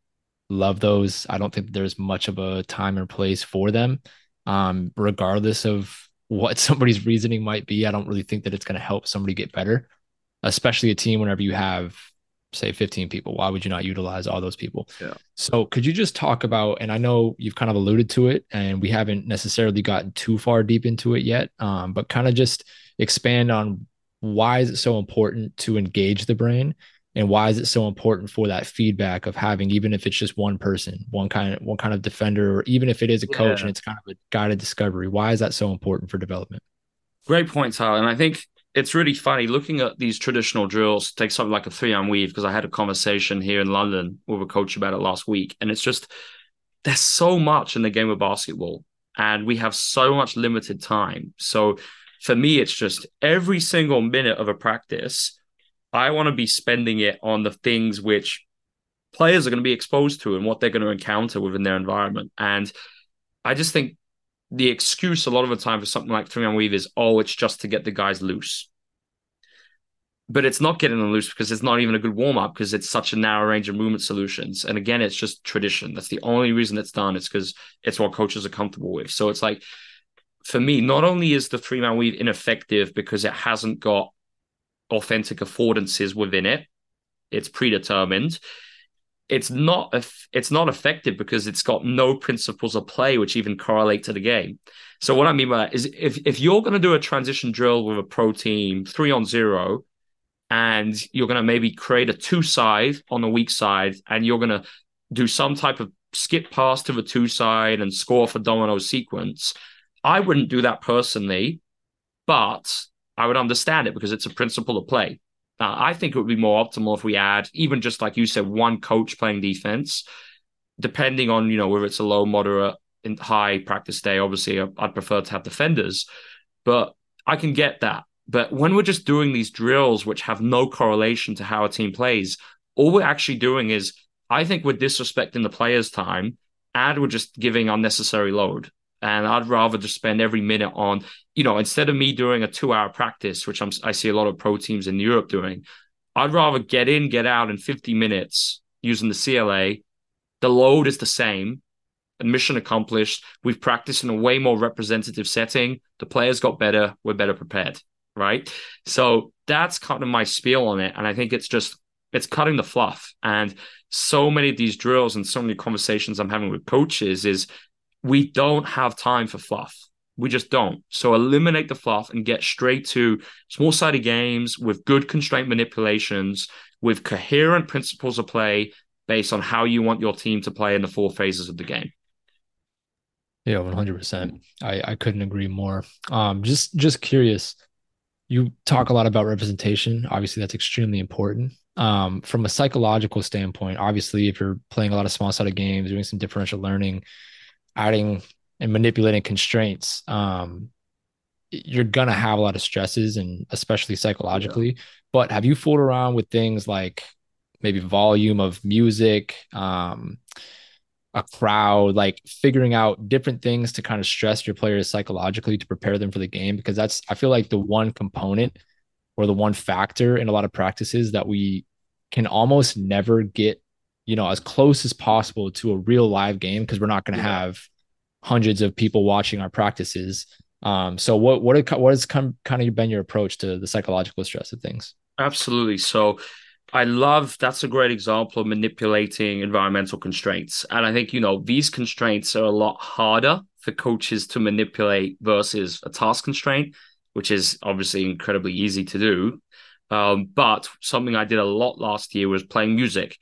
love those. I don't think there's much of a time or place for them. Um regardless of what somebody's reasoning might be, I don't really think that it's going to help somebody get better, especially a team whenever you have say 15 people why would you not utilize all those people? Yeah. So could you just talk about and i know you've kind of alluded to it and we haven't necessarily gotten too far deep into it yet um, but kind of just expand on why is it so important to engage the brain and why is it so important for that feedback of having even if it's just one person one kind of one kind of defender or even if it is a coach yeah. and it's kind of a guided discovery why is that so important for development? Great point tyler and i think it's really funny looking at these traditional drills take something like a three arm weave because i had a conversation here in london with a coach about it last week and it's just there's so much in the game of basketball and we have so much limited time so for me it's just every single minute of a practice I want to be spending it on the things which players are going to be exposed to and what they're going to encounter within their environment. And I just think the excuse a lot of the time for something like three man weave is, oh, it's just to get the guys loose. But it's not getting them loose because it's not even a good warm up because it's such a narrow range of movement solutions. And again, it's just tradition. That's the only reason it's done. It's because it's what coaches are comfortable with. So it's like, for me, not only is the three man weave ineffective because it hasn't got authentic affordances within it. It's predetermined. It's not it's not effective because it's got no principles of play which even correlate to the game. So what I mean by that is if if you're going to do a transition drill with a pro team three on zero, and you're going to maybe create a two side on the weak side, and you're going to do some type of skip pass to the two side and score for domino sequence. I wouldn't do that personally, but I would understand it because it's a principle of play. Uh, I think it would be more optimal if we add, even just like you said, one coach playing defense, depending on, you know, whether it's a low, moderate, and high practice day. Obviously, I'd prefer to have defenders, but I can get that. But when we're just doing these drills, which have no correlation to how a team plays, all we're actually doing is, I think we're disrespecting the players' time and we're just giving unnecessary load. And I'd rather just spend every minute on, you know, instead of me doing a two hour practice, which I'm, I see a lot of pro teams in Europe doing, I'd rather get in, get out in 50 minutes using the CLA. The load is the same mission accomplished. We've practiced in a way more representative setting. The players got better. We're better prepared. Right. So that's kind of my spiel on it. And I think it's just, it's cutting the fluff. And so many of these drills and so many conversations I'm having with coaches is we don't have time for fluff. We just don't. So eliminate the fluff and get straight to small sided games with good constraint manipulations, with coherent principles of play based on how you want your team to play in the four phases of the game. Yeah, one hundred percent. I I couldn't agree more. Um, just just curious. You talk a lot about representation. Obviously, that's extremely important. Um, from a psychological standpoint, obviously, if you're playing a lot of small sided games, doing some differential learning, adding and manipulating constraints, um, you're gonna have a lot of stresses and especially psychologically. Yeah. But have you fooled around with things like maybe volume of music, um, a crowd, like figuring out different things to kind of stress your players psychologically to prepare them for the game? Because that's I feel like the one component or the one factor in a lot of practices that we can almost never get you know, as close as possible to a real live game because we're not going to yeah. have hundreds of people watching our practices. Um, so what what what has come kind of been your approach to the psychological stress of things? Absolutely. So I love that's a great example of manipulating environmental constraints. And I think, you know, these constraints are a lot harder for coaches to manipulate versus a task constraint, which is obviously incredibly easy to do. Um, but something I did a lot last year was playing music.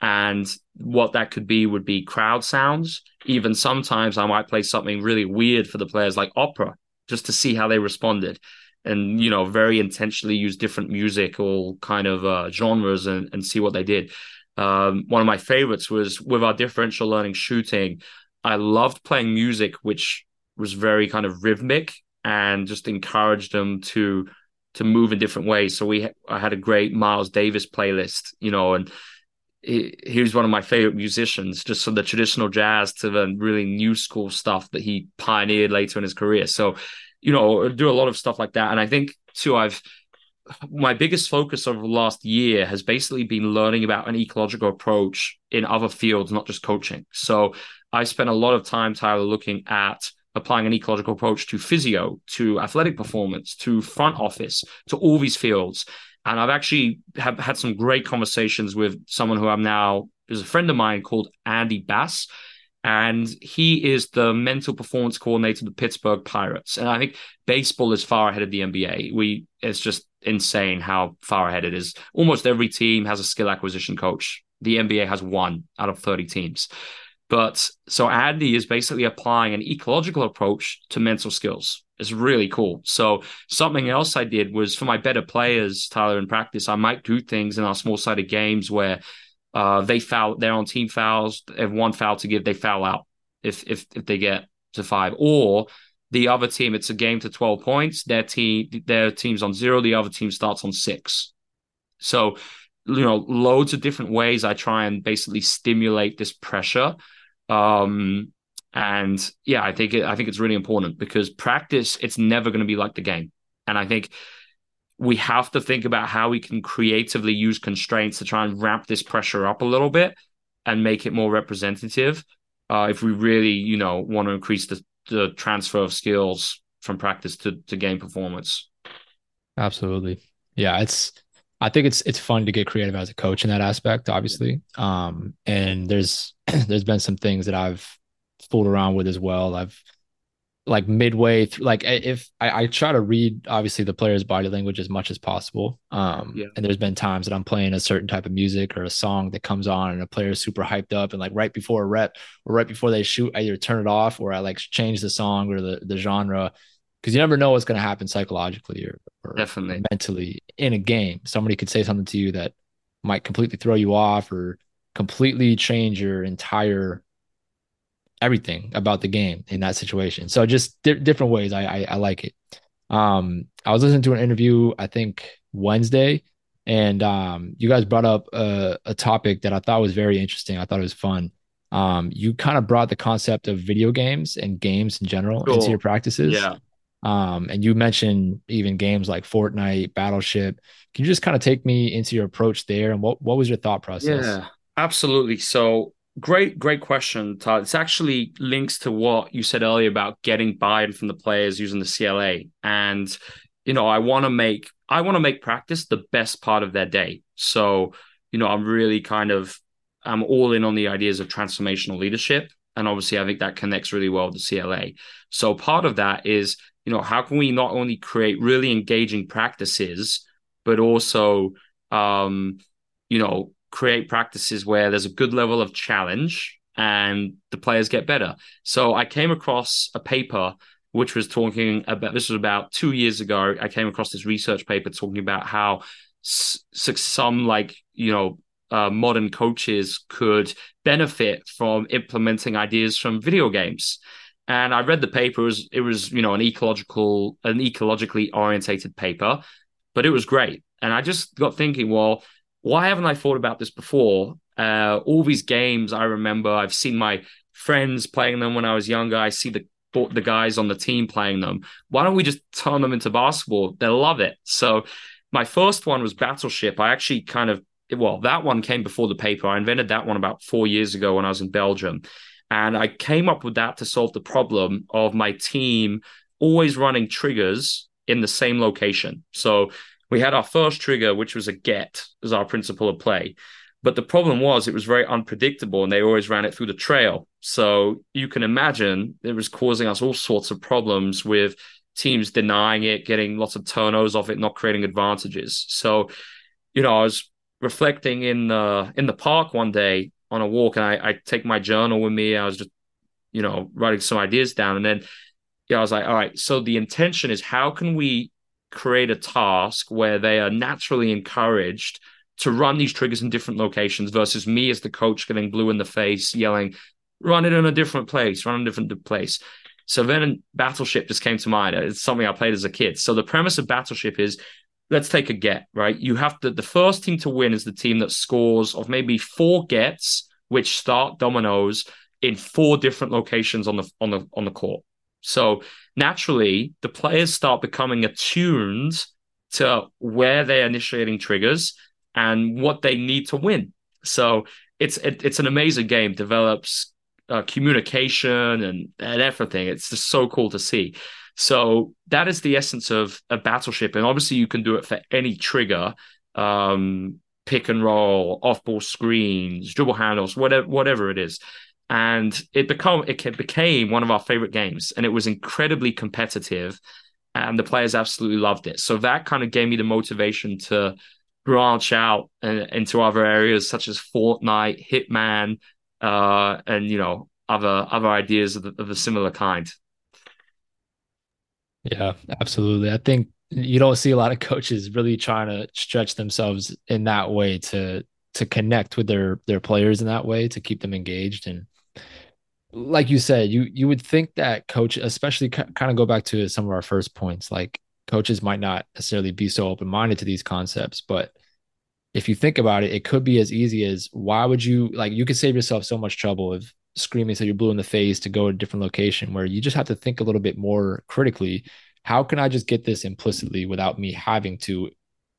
And what that could be would be crowd sounds. Even sometimes I might play something really weird for the players, like opera, just to see how they responded. And, you know, very intentionally use different musical kind of uh, genres and, and see what they did. Um, one of my favorites was with our differential learning shooting. I loved playing music, which was very kind of rhythmic and just encouraged them to to move in different ways. So we I had a great Miles Davis playlist, you know, and he, he was one of my favorite musicians, just from the traditional jazz to the really new school stuff that he pioneered later in his career. So, you know, do a lot of stuff like that. And I think too, I've my biggest focus over the last year has basically been learning about an ecological approach in other fields, not just coaching. So I spent a lot of time, Tyler, looking at applying an ecological approach to physio, to athletic performance, to front office, to all these fields. And I've actually have had some great conversations with someone who I'm now is a friend of mine called Andy Bass. And he is the mental performance coordinator of the Pittsburgh Pirates. And I think baseball is far ahead of the NBA. We it's just insane how far ahead it is. Almost every team has a skill acquisition coach. The NBA has one out of 30 teams. But so Andy is basically applying an ecological approach to mental skills. It's really cool. So something else I did was for my better players, Tyler, in practice, I might do things in our small sided games where uh, they foul, their own team fouls, they have one foul to give, they foul out if if if they get to five. Or the other team, it's a game to 12 points. Their team, their team's on zero, the other team starts on six. So, you know, loads of different ways I try and basically stimulate this pressure um, and yeah, I think it, I think it's really important because practice it's never going to be like the game. And I think we have to think about how we can creatively use constraints to try and ramp this pressure up a little bit and make it more representative. Uh, if we really, you know, want to increase the, the transfer of skills from practice to, to game performance. Absolutely. Yeah, it's I think it's it's fun to get creative as a coach in that aspect, obviously. Um, and there's there's been some things that I've fooled around with as well. I've like midway through, like if I, I try to read obviously the player's body language as much as possible. Um, yeah. and there's been times that I'm playing a certain type of music or a song that comes on and a player's super hyped up and like right before a rep or right before they shoot, I either turn it off or I like change the song or the the genre because you never know what's going to happen psychologically or, or definitely mentally in a game. Somebody could say something to you that might completely throw you off or completely change your entire everything about the game in that situation. So just di- different ways. I, I, I like it. Um, I was listening to an interview I think Wednesday, and um, you guys brought up a, a topic that I thought was very interesting. I thought it was fun. Um, you kind of brought the concept of video games and games in general cool. into your practices. Yeah. Um, and you mentioned even games like Fortnite, Battleship. Can you just kind of take me into your approach there and what what was your thought process? Yeah, absolutely. So great, great question, Todd. It's actually links to what you said earlier about getting buy-in from the players using the CLA. And you know, I want to make I want to make practice the best part of their day. So, you know, I'm really kind of I'm all in on the ideas of transformational leadership. And obviously, I think that connects really well with the CLA. So part of that is you know, how can we not only create really engaging practices, but also, um, you know, create practices where there's a good level of challenge and the players get better. So I came across a paper which was talking about this was about two years ago. I came across this research paper talking about how some like you know uh, modern coaches could benefit from implementing ideas from video games. And I read the paper. It was, it was, you know, an ecological, an ecologically orientated paper, but it was great. And I just got thinking, well, why haven't I thought about this before? Uh, all these games I remember, I've seen my friends playing them when I was younger. I see the the guys on the team playing them. Why don't we just turn them into basketball? They love it. So my first one was Battleship. I actually kind of well, that one came before the paper. I invented that one about four years ago when I was in Belgium. And I came up with that to solve the problem of my team always running triggers in the same location. So we had our first trigger, which was a get as our principle of play. But the problem was it was very unpredictable and they always ran it through the trail. So you can imagine it was causing us all sorts of problems with teams denying it, getting lots of turnovers off it, not creating advantages. So, you know, I was reflecting in the in the park one day on a walk and I, I take my journal with me. I was just, you know, writing some ideas down. And then yeah, I was like, all right, so the intention is how can we create a task where they are naturally encouraged to run these triggers in different locations versus me as the coach getting blue in the face, yelling, run it in a different place, run in a different place. So then Battleship just came to mind. It's something I played as a kid. So the premise of Battleship is let's take a get, right? You have to, the first team to win is the team that scores of maybe four gets, which start dominoes in four different locations on the on the on the court. So naturally, the players start becoming attuned to where they're initiating triggers and what they need to win. So it's it, it's an amazing game. Develops uh, communication and and everything. It's just so cool to see. So that is the essence of a battleship, and obviously you can do it for any trigger, um, pick and roll, off ball screens, dribble handles, whatever whatever it is. And it become it became one of our favorite games, and it was incredibly competitive. and the players absolutely loved it. So that kind of gave me the motivation to branch out uh, into other areas such as Fortnite, Hitman, uh, and you know other other ideas of, the, of a similar kind. Yeah, absolutely. I think you don't see a lot of coaches really trying to stretch themselves in that way to to connect with their their players in that way to keep them engaged and like you said you you would think that coach especially kind of go back to some of our first points like coaches might not necessarily be so open minded to these concepts but if you think about it it could be as easy as why would you like you could save yourself so much trouble if screaming so you're blue in the face to go to a different location where you just have to think a little bit more critically. How can i just get this implicitly without me having to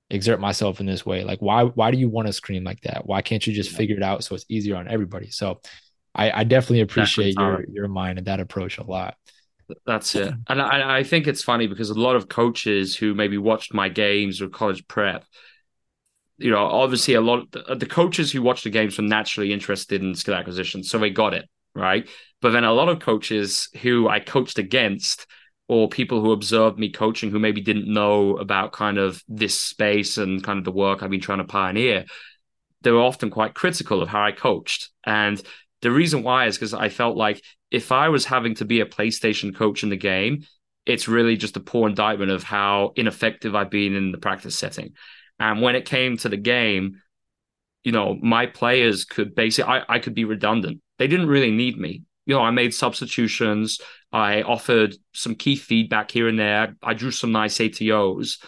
exert myself in this way? Like why why do you want to scream like that? Why can't you just figure it out so it's easier on everybody? So i i definitely appreciate your your mind and that approach a lot that's it and I, I think it's funny because a lot of coaches who maybe watched my games or college prep you know, obviously a lot of the, coaches who watch the games were naturally interested in skill acquisition, so they got it right. But then a lot of coaches who I coached against, or people who observed me coaching who maybe didn't know about kind of this space and kind of the work I've been trying to pioneer, they were often quite critical of how I coached. And the reason why is because I felt like if I was having to be a PlayStation coach in the game, it's really just a poor indictment of how ineffective I've been in the practice setting. And when it came to the game, you know, my players could basically, I, I could be redundant. They didn't really need me. You know, I made substitutions. I offered some key feedback here and there. I drew some nice ATOs.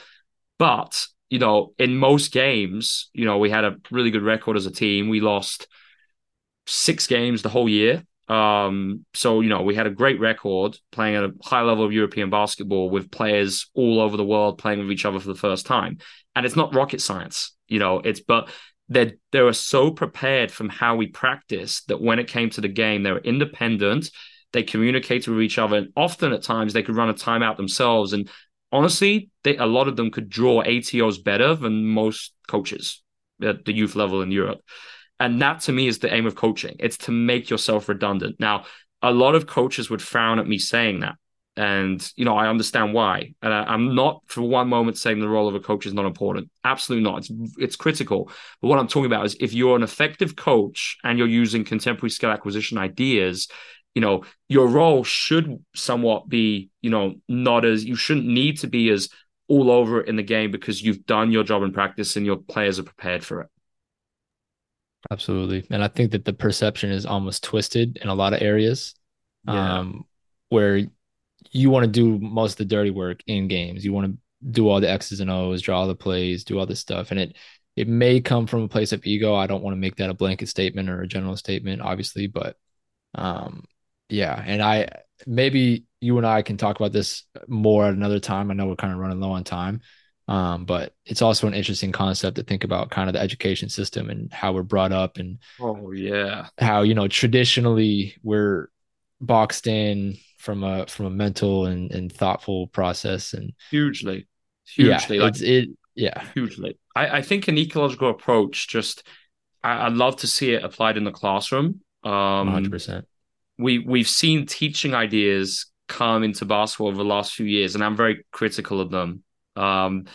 But, you know, in most games, you know, we had a really good record as a team. We lost six games the whole year. Um, so you know, we had a great record playing at a high level of European basketball with players all over the world playing with each other for the first time. And it's not rocket science, you know, it's but they they were so prepared from how we practiced that when it came to the game, they were independent, they communicated with each other, and often at times they could run a timeout themselves. And honestly, they, a lot of them could draw ATOs better than most coaches at the youth level in Europe. And that to me is the aim of coaching. It's to make yourself redundant. Now, a lot of coaches would frown at me saying that. And, you know, I understand why. And I, am not for one moment saying the role of a coach is not important. Absolutely not. It's, it's critical. But what I'm talking about is if you're an effective coach and you're using contemporary skill acquisition ideas, you know, your role should somewhat be, you know, not as, you shouldn't need to be as all over in the game because you've done your job in practice and your players are prepared for it. Absolutely. And I think that the perception is almost twisted in a lot of areas yeah. um, where you want to do most of the dirty work in games. You want to do all the X's and O's, draw the plays, do all this stuff. And it, it may come from a place of ego. I don't want to make that a blanket statement or a general statement, obviously, but um, yeah. And I, maybe you and I can talk about this more at another time. I know we're kind of running low on time. Um, but it's also an interesting concept to think about kind of the education system and how we're brought up and oh yeah. how you know traditionally we're boxed in from a from a mental and, and thoughtful process and hugely. Hugely yeah, like, it's it yeah. Hugely. I, I think an ecological approach just I, would love to see it applied in the classroom. Um 100% we we've seen teaching ideas come into basketball over the last few years and i'm very critical of them um,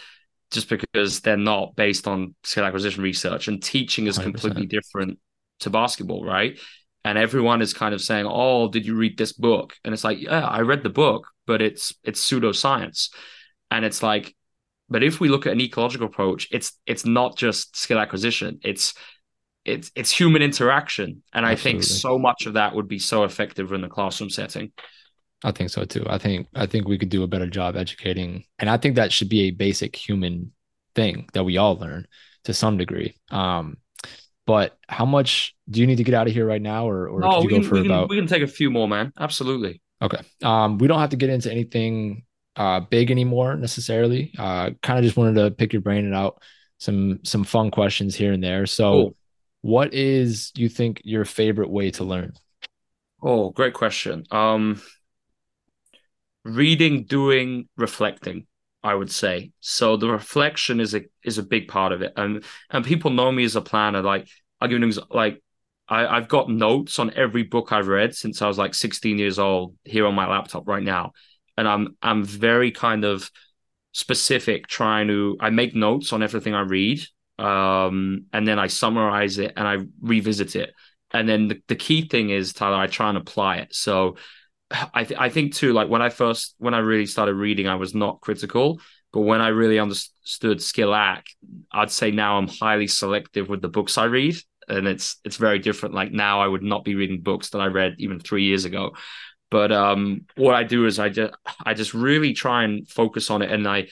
just because they're not based on skill acquisition research and teaching is 100%. completely different to basketball, right? And everyone is kind of saying, "Oh, did you read this book?" And it's like, "Yeah, I read the book, but it's it's pseudoscience." And it's like, but if we look at an ecological approach, it's it's not just skill acquisition; it's it's it's human interaction, and Absolutely. I think so much of that would be so effective in the classroom setting. I think so too. I think I think we could do a better job educating, and I think that should be a basic human thing that we all learn to some degree. Um, but how much do you need to get out of here right now, or or no, we can, we, can, we can take a few more, man. Absolutely. Okay. Um, we don't have to get into anything uh big anymore necessarily. Uh, kind of just wanted to pick your brain and out some some fun questions here and there. So, cool. what is you think your favorite way to learn? Oh, great question. Um, reading, doing, reflecting. I would say so. The reflection is a is a big part of it, and and people know me as a planner. Like I'll give you like I, I've got notes on every book I've read since I was like 16 years old here on my laptop right now. and I'm I'm very kind of specific trying to I make notes on everything I read um, and then I summarize it and I revisit it and then the, the key thing is Tyler I try and apply it so I th- I think too like when I first when I really started reading I was not critical but when I really understood Skillac I'd say now I'm highly selective with the books I read and it's it's very different like now I would not be reading books that I read even 3 years ago but um, what I do is I just I just really try and focus on it, and I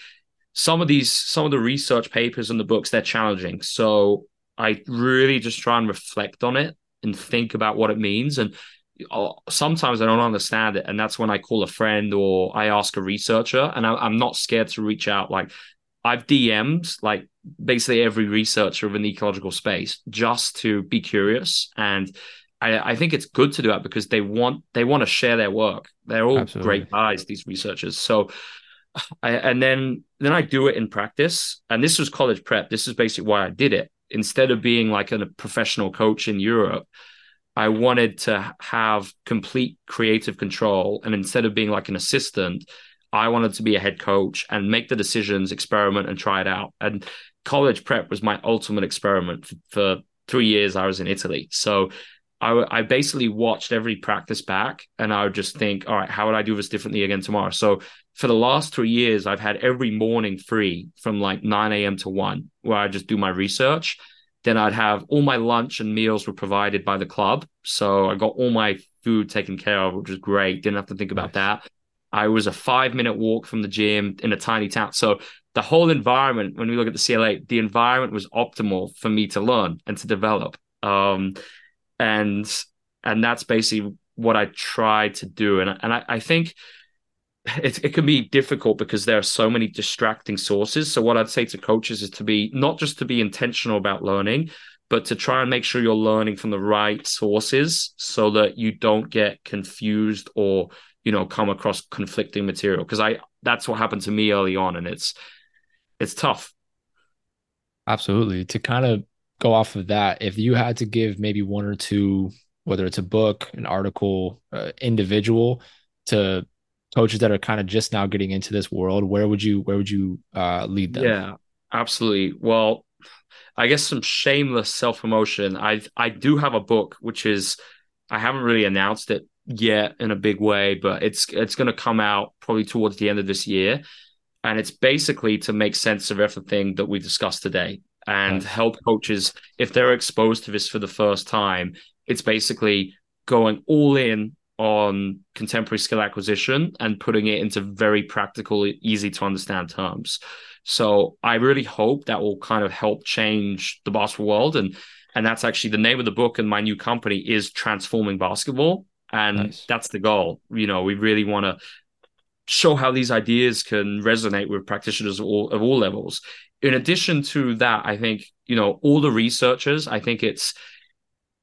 some of these some of the research papers and the books they're challenging, so I really just try and reflect on it and think about what it means. And sometimes I don't understand it, and that's when I call a friend or I ask a researcher, and I, I'm not scared to reach out. Like I've DM'd like basically every researcher within the ecological space just to be curious and I, I think it's good to do that because they want they want to share their work. They're all Absolutely. great guys, these researchers. So I, and then then I do it in practice. And this was college prep. This is basically why I did it. Instead of being like a professional coach in Europe, I wanted to have complete creative control. And instead of being like an assistant, I wanted to be a head coach and make the decisions, experiment, and try it out. And college prep was my ultimate experiment for, for three years. I was in Italy, so I, I basically watched every practice back and I would just think, all right, how would I do this differently again tomorrow? So for the last three years, I've had every morning free from like 9 a.m. to 1, where I just do my research. Then I'd have all my lunch and meals were provided by the club. So I got all my food taken care of, which was great. Didn't have to think about nice. that. I was a five minute walk from the gym in a tiny town. So the whole environment, when we look at the CLA, the environment was optimal for me to learn and to develop. Um, and and that's basically what I tried to do. And and I, I think it it can be difficult because there are so many distracting sources. So what I'd say to coaches is to be not just to be intentional about learning, but to try and make sure you're learning from the right sources so that you don't get confused or you know come across conflicting material. Because I that's what happened to me early on, and it's it's tough. Absolutely. To kind of go off of that, if you had to give maybe one or two, whether it's a book, an article, uh, individual, to coaches that are kind of just now getting into this world, where would you where would you uh, lead them? Yeah, absolutely. Well, I guess some shameless self promotion. I I do have a book which is I haven't really announced it yet in a big way, but it's it's going to come out probably towards the end of this year, and it's basically to make sense of everything that we discussed today and nice. help coaches if they're exposed to this for the first time. It's basically going all in on contemporary skill acquisition and putting it into very practical, easy to understand terms. So I really hope that will kind of help change the basketball world. And and that's actually the name of the book and my new company is Transforming Basketball. And nice. that's the goal. You know, we really want to show how these ideas can resonate with practitioners of all, of all levels in addition to that, I think, you know, all the researchers, I think it's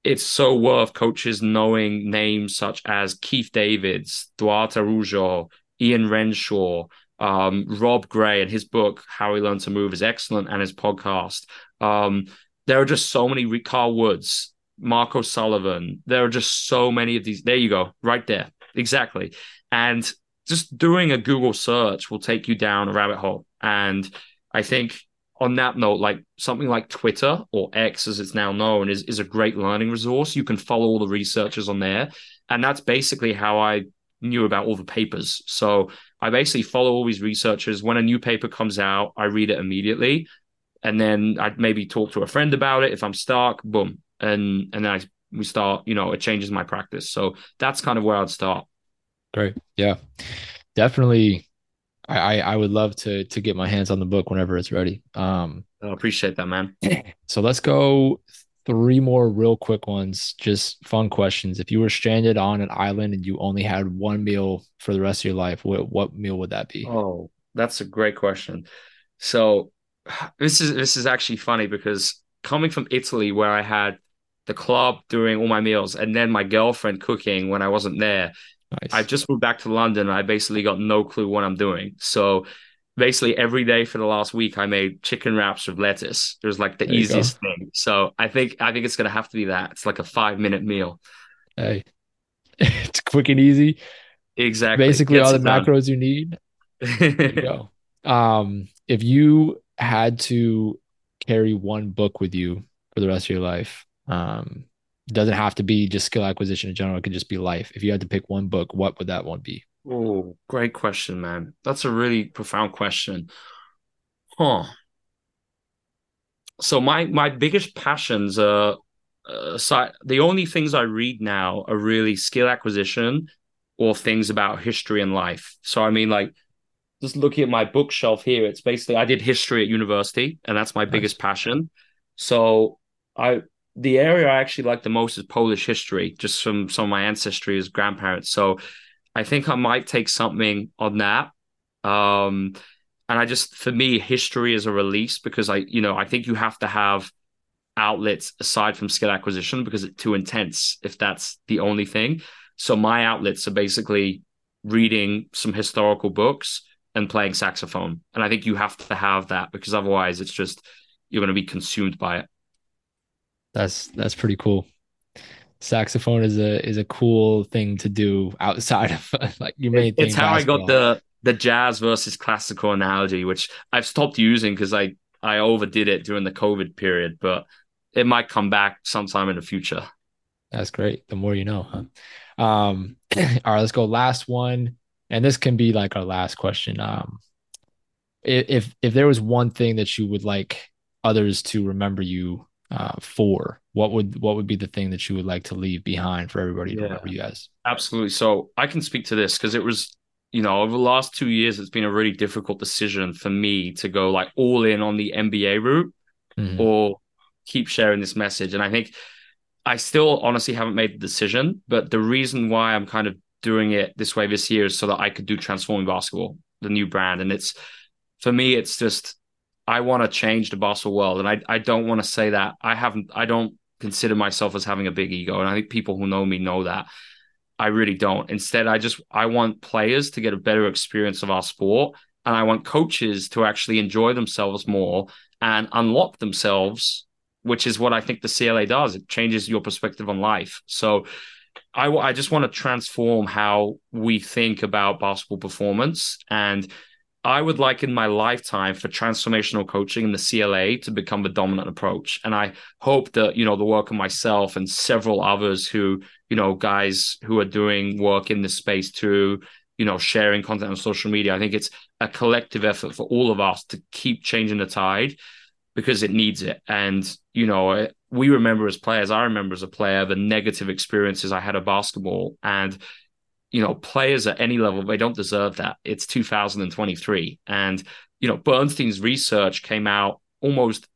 it's so worth coaches knowing names such as Keith Davids, Duarte Araujo, Ian Renshaw, um, Rob Gray, and his book How We Learn to Move is excellent, and his podcast. Um, there are just so many. Carl Woods, Mark O'Sullivan. There are just so many of these. There you go, right there, exactly. And just doing a Google search will take you down a rabbit hole. And I think on that note, like something like Twitter or X, as it's now known, is, is a great learning resource. You can follow all the researchers on there. And that's basically how I knew about all the papers. So I basically follow all these researchers. When a new paper comes out, I read it immediately. And then I'd maybe talk to a friend about it. If I'm stuck, boom. And and then I we start, you know, it changes my practice. So that's kind of where I'd start. Great. Yeah. Definitely I, I would love to to get my hands on the book whenever it's ready. Um, I appreciate that, man. So let's go three more real quick ones, just fun questions. If you were stranded on an island and you only had one meal for the rest of your life, what what meal would that be? Oh, that's a great question. So this is this is actually funny because coming from Italy, where I had the club doing all my meals and then my girlfriend cooking when I wasn't there, Nice. I just moved back to London. I basically got no clue what I'm doing. So basically every day for the last week I made chicken wraps with lettuce. It was like the there easiest thing. So I think I think it's gonna have to be that. It's like a five minute meal. Hey. it's quick and easy. exactly. Basically, Gets all the done. macros you need. There you go. Um, if you had to carry one book with you for the rest of your life, um, it doesn't have to be just skill acquisition in general. It could just be life. If you had to pick one book, what would that one be? Oh, great question, man. That's a really profound question. Huh. So my my biggest passions are uh, so the only things I read now are really skill acquisition or things about history and life. So I mean, like just looking at my bookshelf here, it's basically I did history at university, and that's my Nice. biggest passion. So I the area I actually like the most is Polish history, just from some of my ancestry as grandparents. So I think I might take something on that. Um, and I just for me, history is a release because I, you know, I think you have to have outlets aside from skill acquisition because it's too intense if that's the only thing. So my outlets are basically reading some historical books and playing saxophone. And I think you have to have that because otherwise it's just you're going to be consumed by it. That's that's pretty cool. Saxophone is a is a cool thing to do outside of like main thing. It's how I got the the jazz versus classical analogy, which I've stopped using because I I overdid it during the COVID period, but it might come back sometime in the future. That's great. The more you know, huh? Um, all right, let's go. Last one, and this can be like our last question. Um, if if there was one thing that you would like others to remember you uh, for, what would what would be the thing that you would like to leave behind for everybody to Yeah. remember you guys? Absolutely. So I can speak to this because it was, you know, over the last two years, it's been a really difficult decision for me to go like all in on the NBA route Mhm. or keep sharing this message. And I think I still honestly haven't made the decision, but the reason why I'm kind of doing it this way this year is so that I could do transforming basketball, the new brand. And it's for me, it's just I want to change the basketball world. And I I don't want to say that. I haven't I don't consider myself as having a big ego. And I think people who know me know that. I really don't. Instead, I just I want players to get a better experience of our sport. And I want coaches to actually enjoy themselves more and unlock themselves which is what I think the CLA does. It changes your perspective on life. So I, I just want to transform how we think about basketball performance. And I would like in my lifetime for transformational coaching in the CLA to become the dominant approach. And I hope that, you know, the work of myself and several others who, you know, guys who are doing work in this space too, you know, sharing content on social media. I think it's a collective effort for all of us to keep changing the tide because it needs it. And, you know, we remember as players, I remember as a player, the negative experiences I had of basketball. And, you know, players at any level, they don't deserve that. It's 2023. And, you know, Bernstein's research came out almost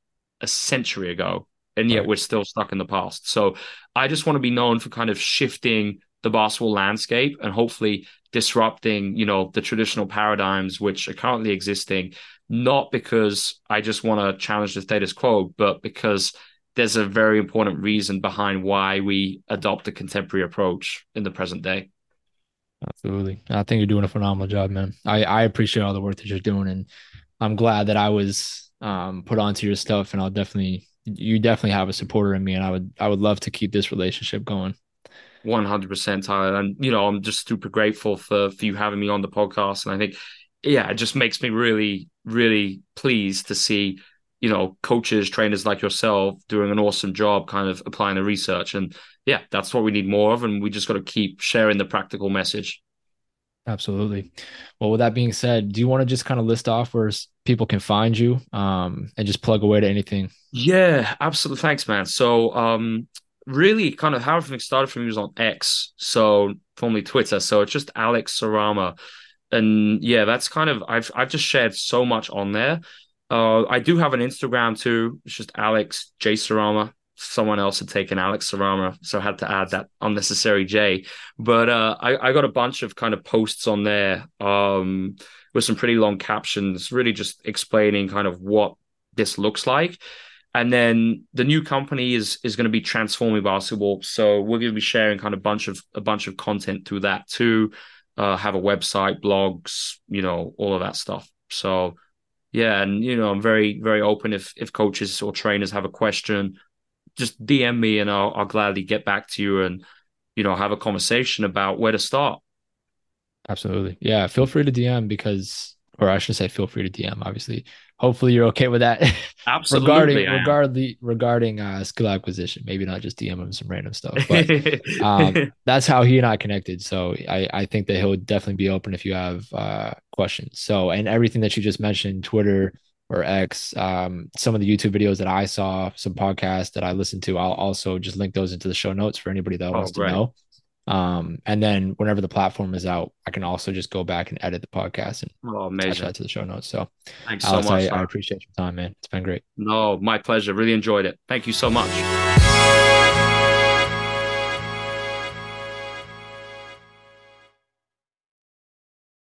a century ago. And yet Right. we're still stuck in the past. So I just want to be known for kind of shifting the basketball landscape and hopefully disrupting, you know, the traditional paradigms which are currently existing not because I just want to challenge the status quo, but because there's a very important reason behind why we adopt a contemporary approach in the present day. Absolutely. I think you're doing a phenomenal job, man. I, I appreciate all the work that you're doing and I'm glad that I was um, put onto your stuff and I'll definitely you definitely have a supporter in me and I would I would love to keep this relationship going. 100% Tyler. And, you know, I'm just super grateful for, for you having me on the podcast. And I think, yeah, it just makes me really, really pleased to see, you know, coaches, trainers like yourself doing an awesome job kind of applying the research. And yeah, that's what we need more of. And we just got to keep sharing the practical message. Absolutely. Well, with that being said, do you want to just kind of list off where people can find you um, and just plug away to anything? Yeah, absolutely. Thanks, man. So, um, really kind of how everything started for me was on X, so formerly Twitter. So it's just Alex Sarama. And yeah, that's kind of I've I've just shared so much on there. Uh, I do have an Instagram too. It's just Alex J Sarama. Someone else had taken Alex Sarama, so I had to add that unnecessary J. But uh, I, I got a bunch of kind of posts on there um, with some pretty long captions, really just explaining kind of what this looks like. And then the new company is is going to be transforming basketball. So we're going to be sharing kind of bunch of a bunch of content through that too. Uh, have a website, blogs, you know, all of that stuff. So yeah, and you know, I'm very very open if if coaches or trainers have a question, just DM me and I'll I'll gladly get back to you and you know have a conversation about where to start. Absolutely. Yeah. Feel free to DM because, or I should say, feel free to DM. Obviously, hopefully you're okay with that. Absolutely. regarding regarding regarding uh, skill acquisition, maybe not just DM him some random stuff, but um, that's how he and I connected. So I I think that he'll definitely be open if you have uh, questions. So and everything that you just mentioned, Twitter or X, um, some of the YouTube videos that I saw, some podcasts that I listened to, I'll also just link those into the show notes for anybody that oh, wants to know. Um, and then whenever the platform is out, I can also just go back and edit the podcast and oh, attach that to the show notes. So, thanks Alex, so much. I, I, appreciate your time, man. It's been great. No, my pleasure. Really enjoyed it. Thank you so much.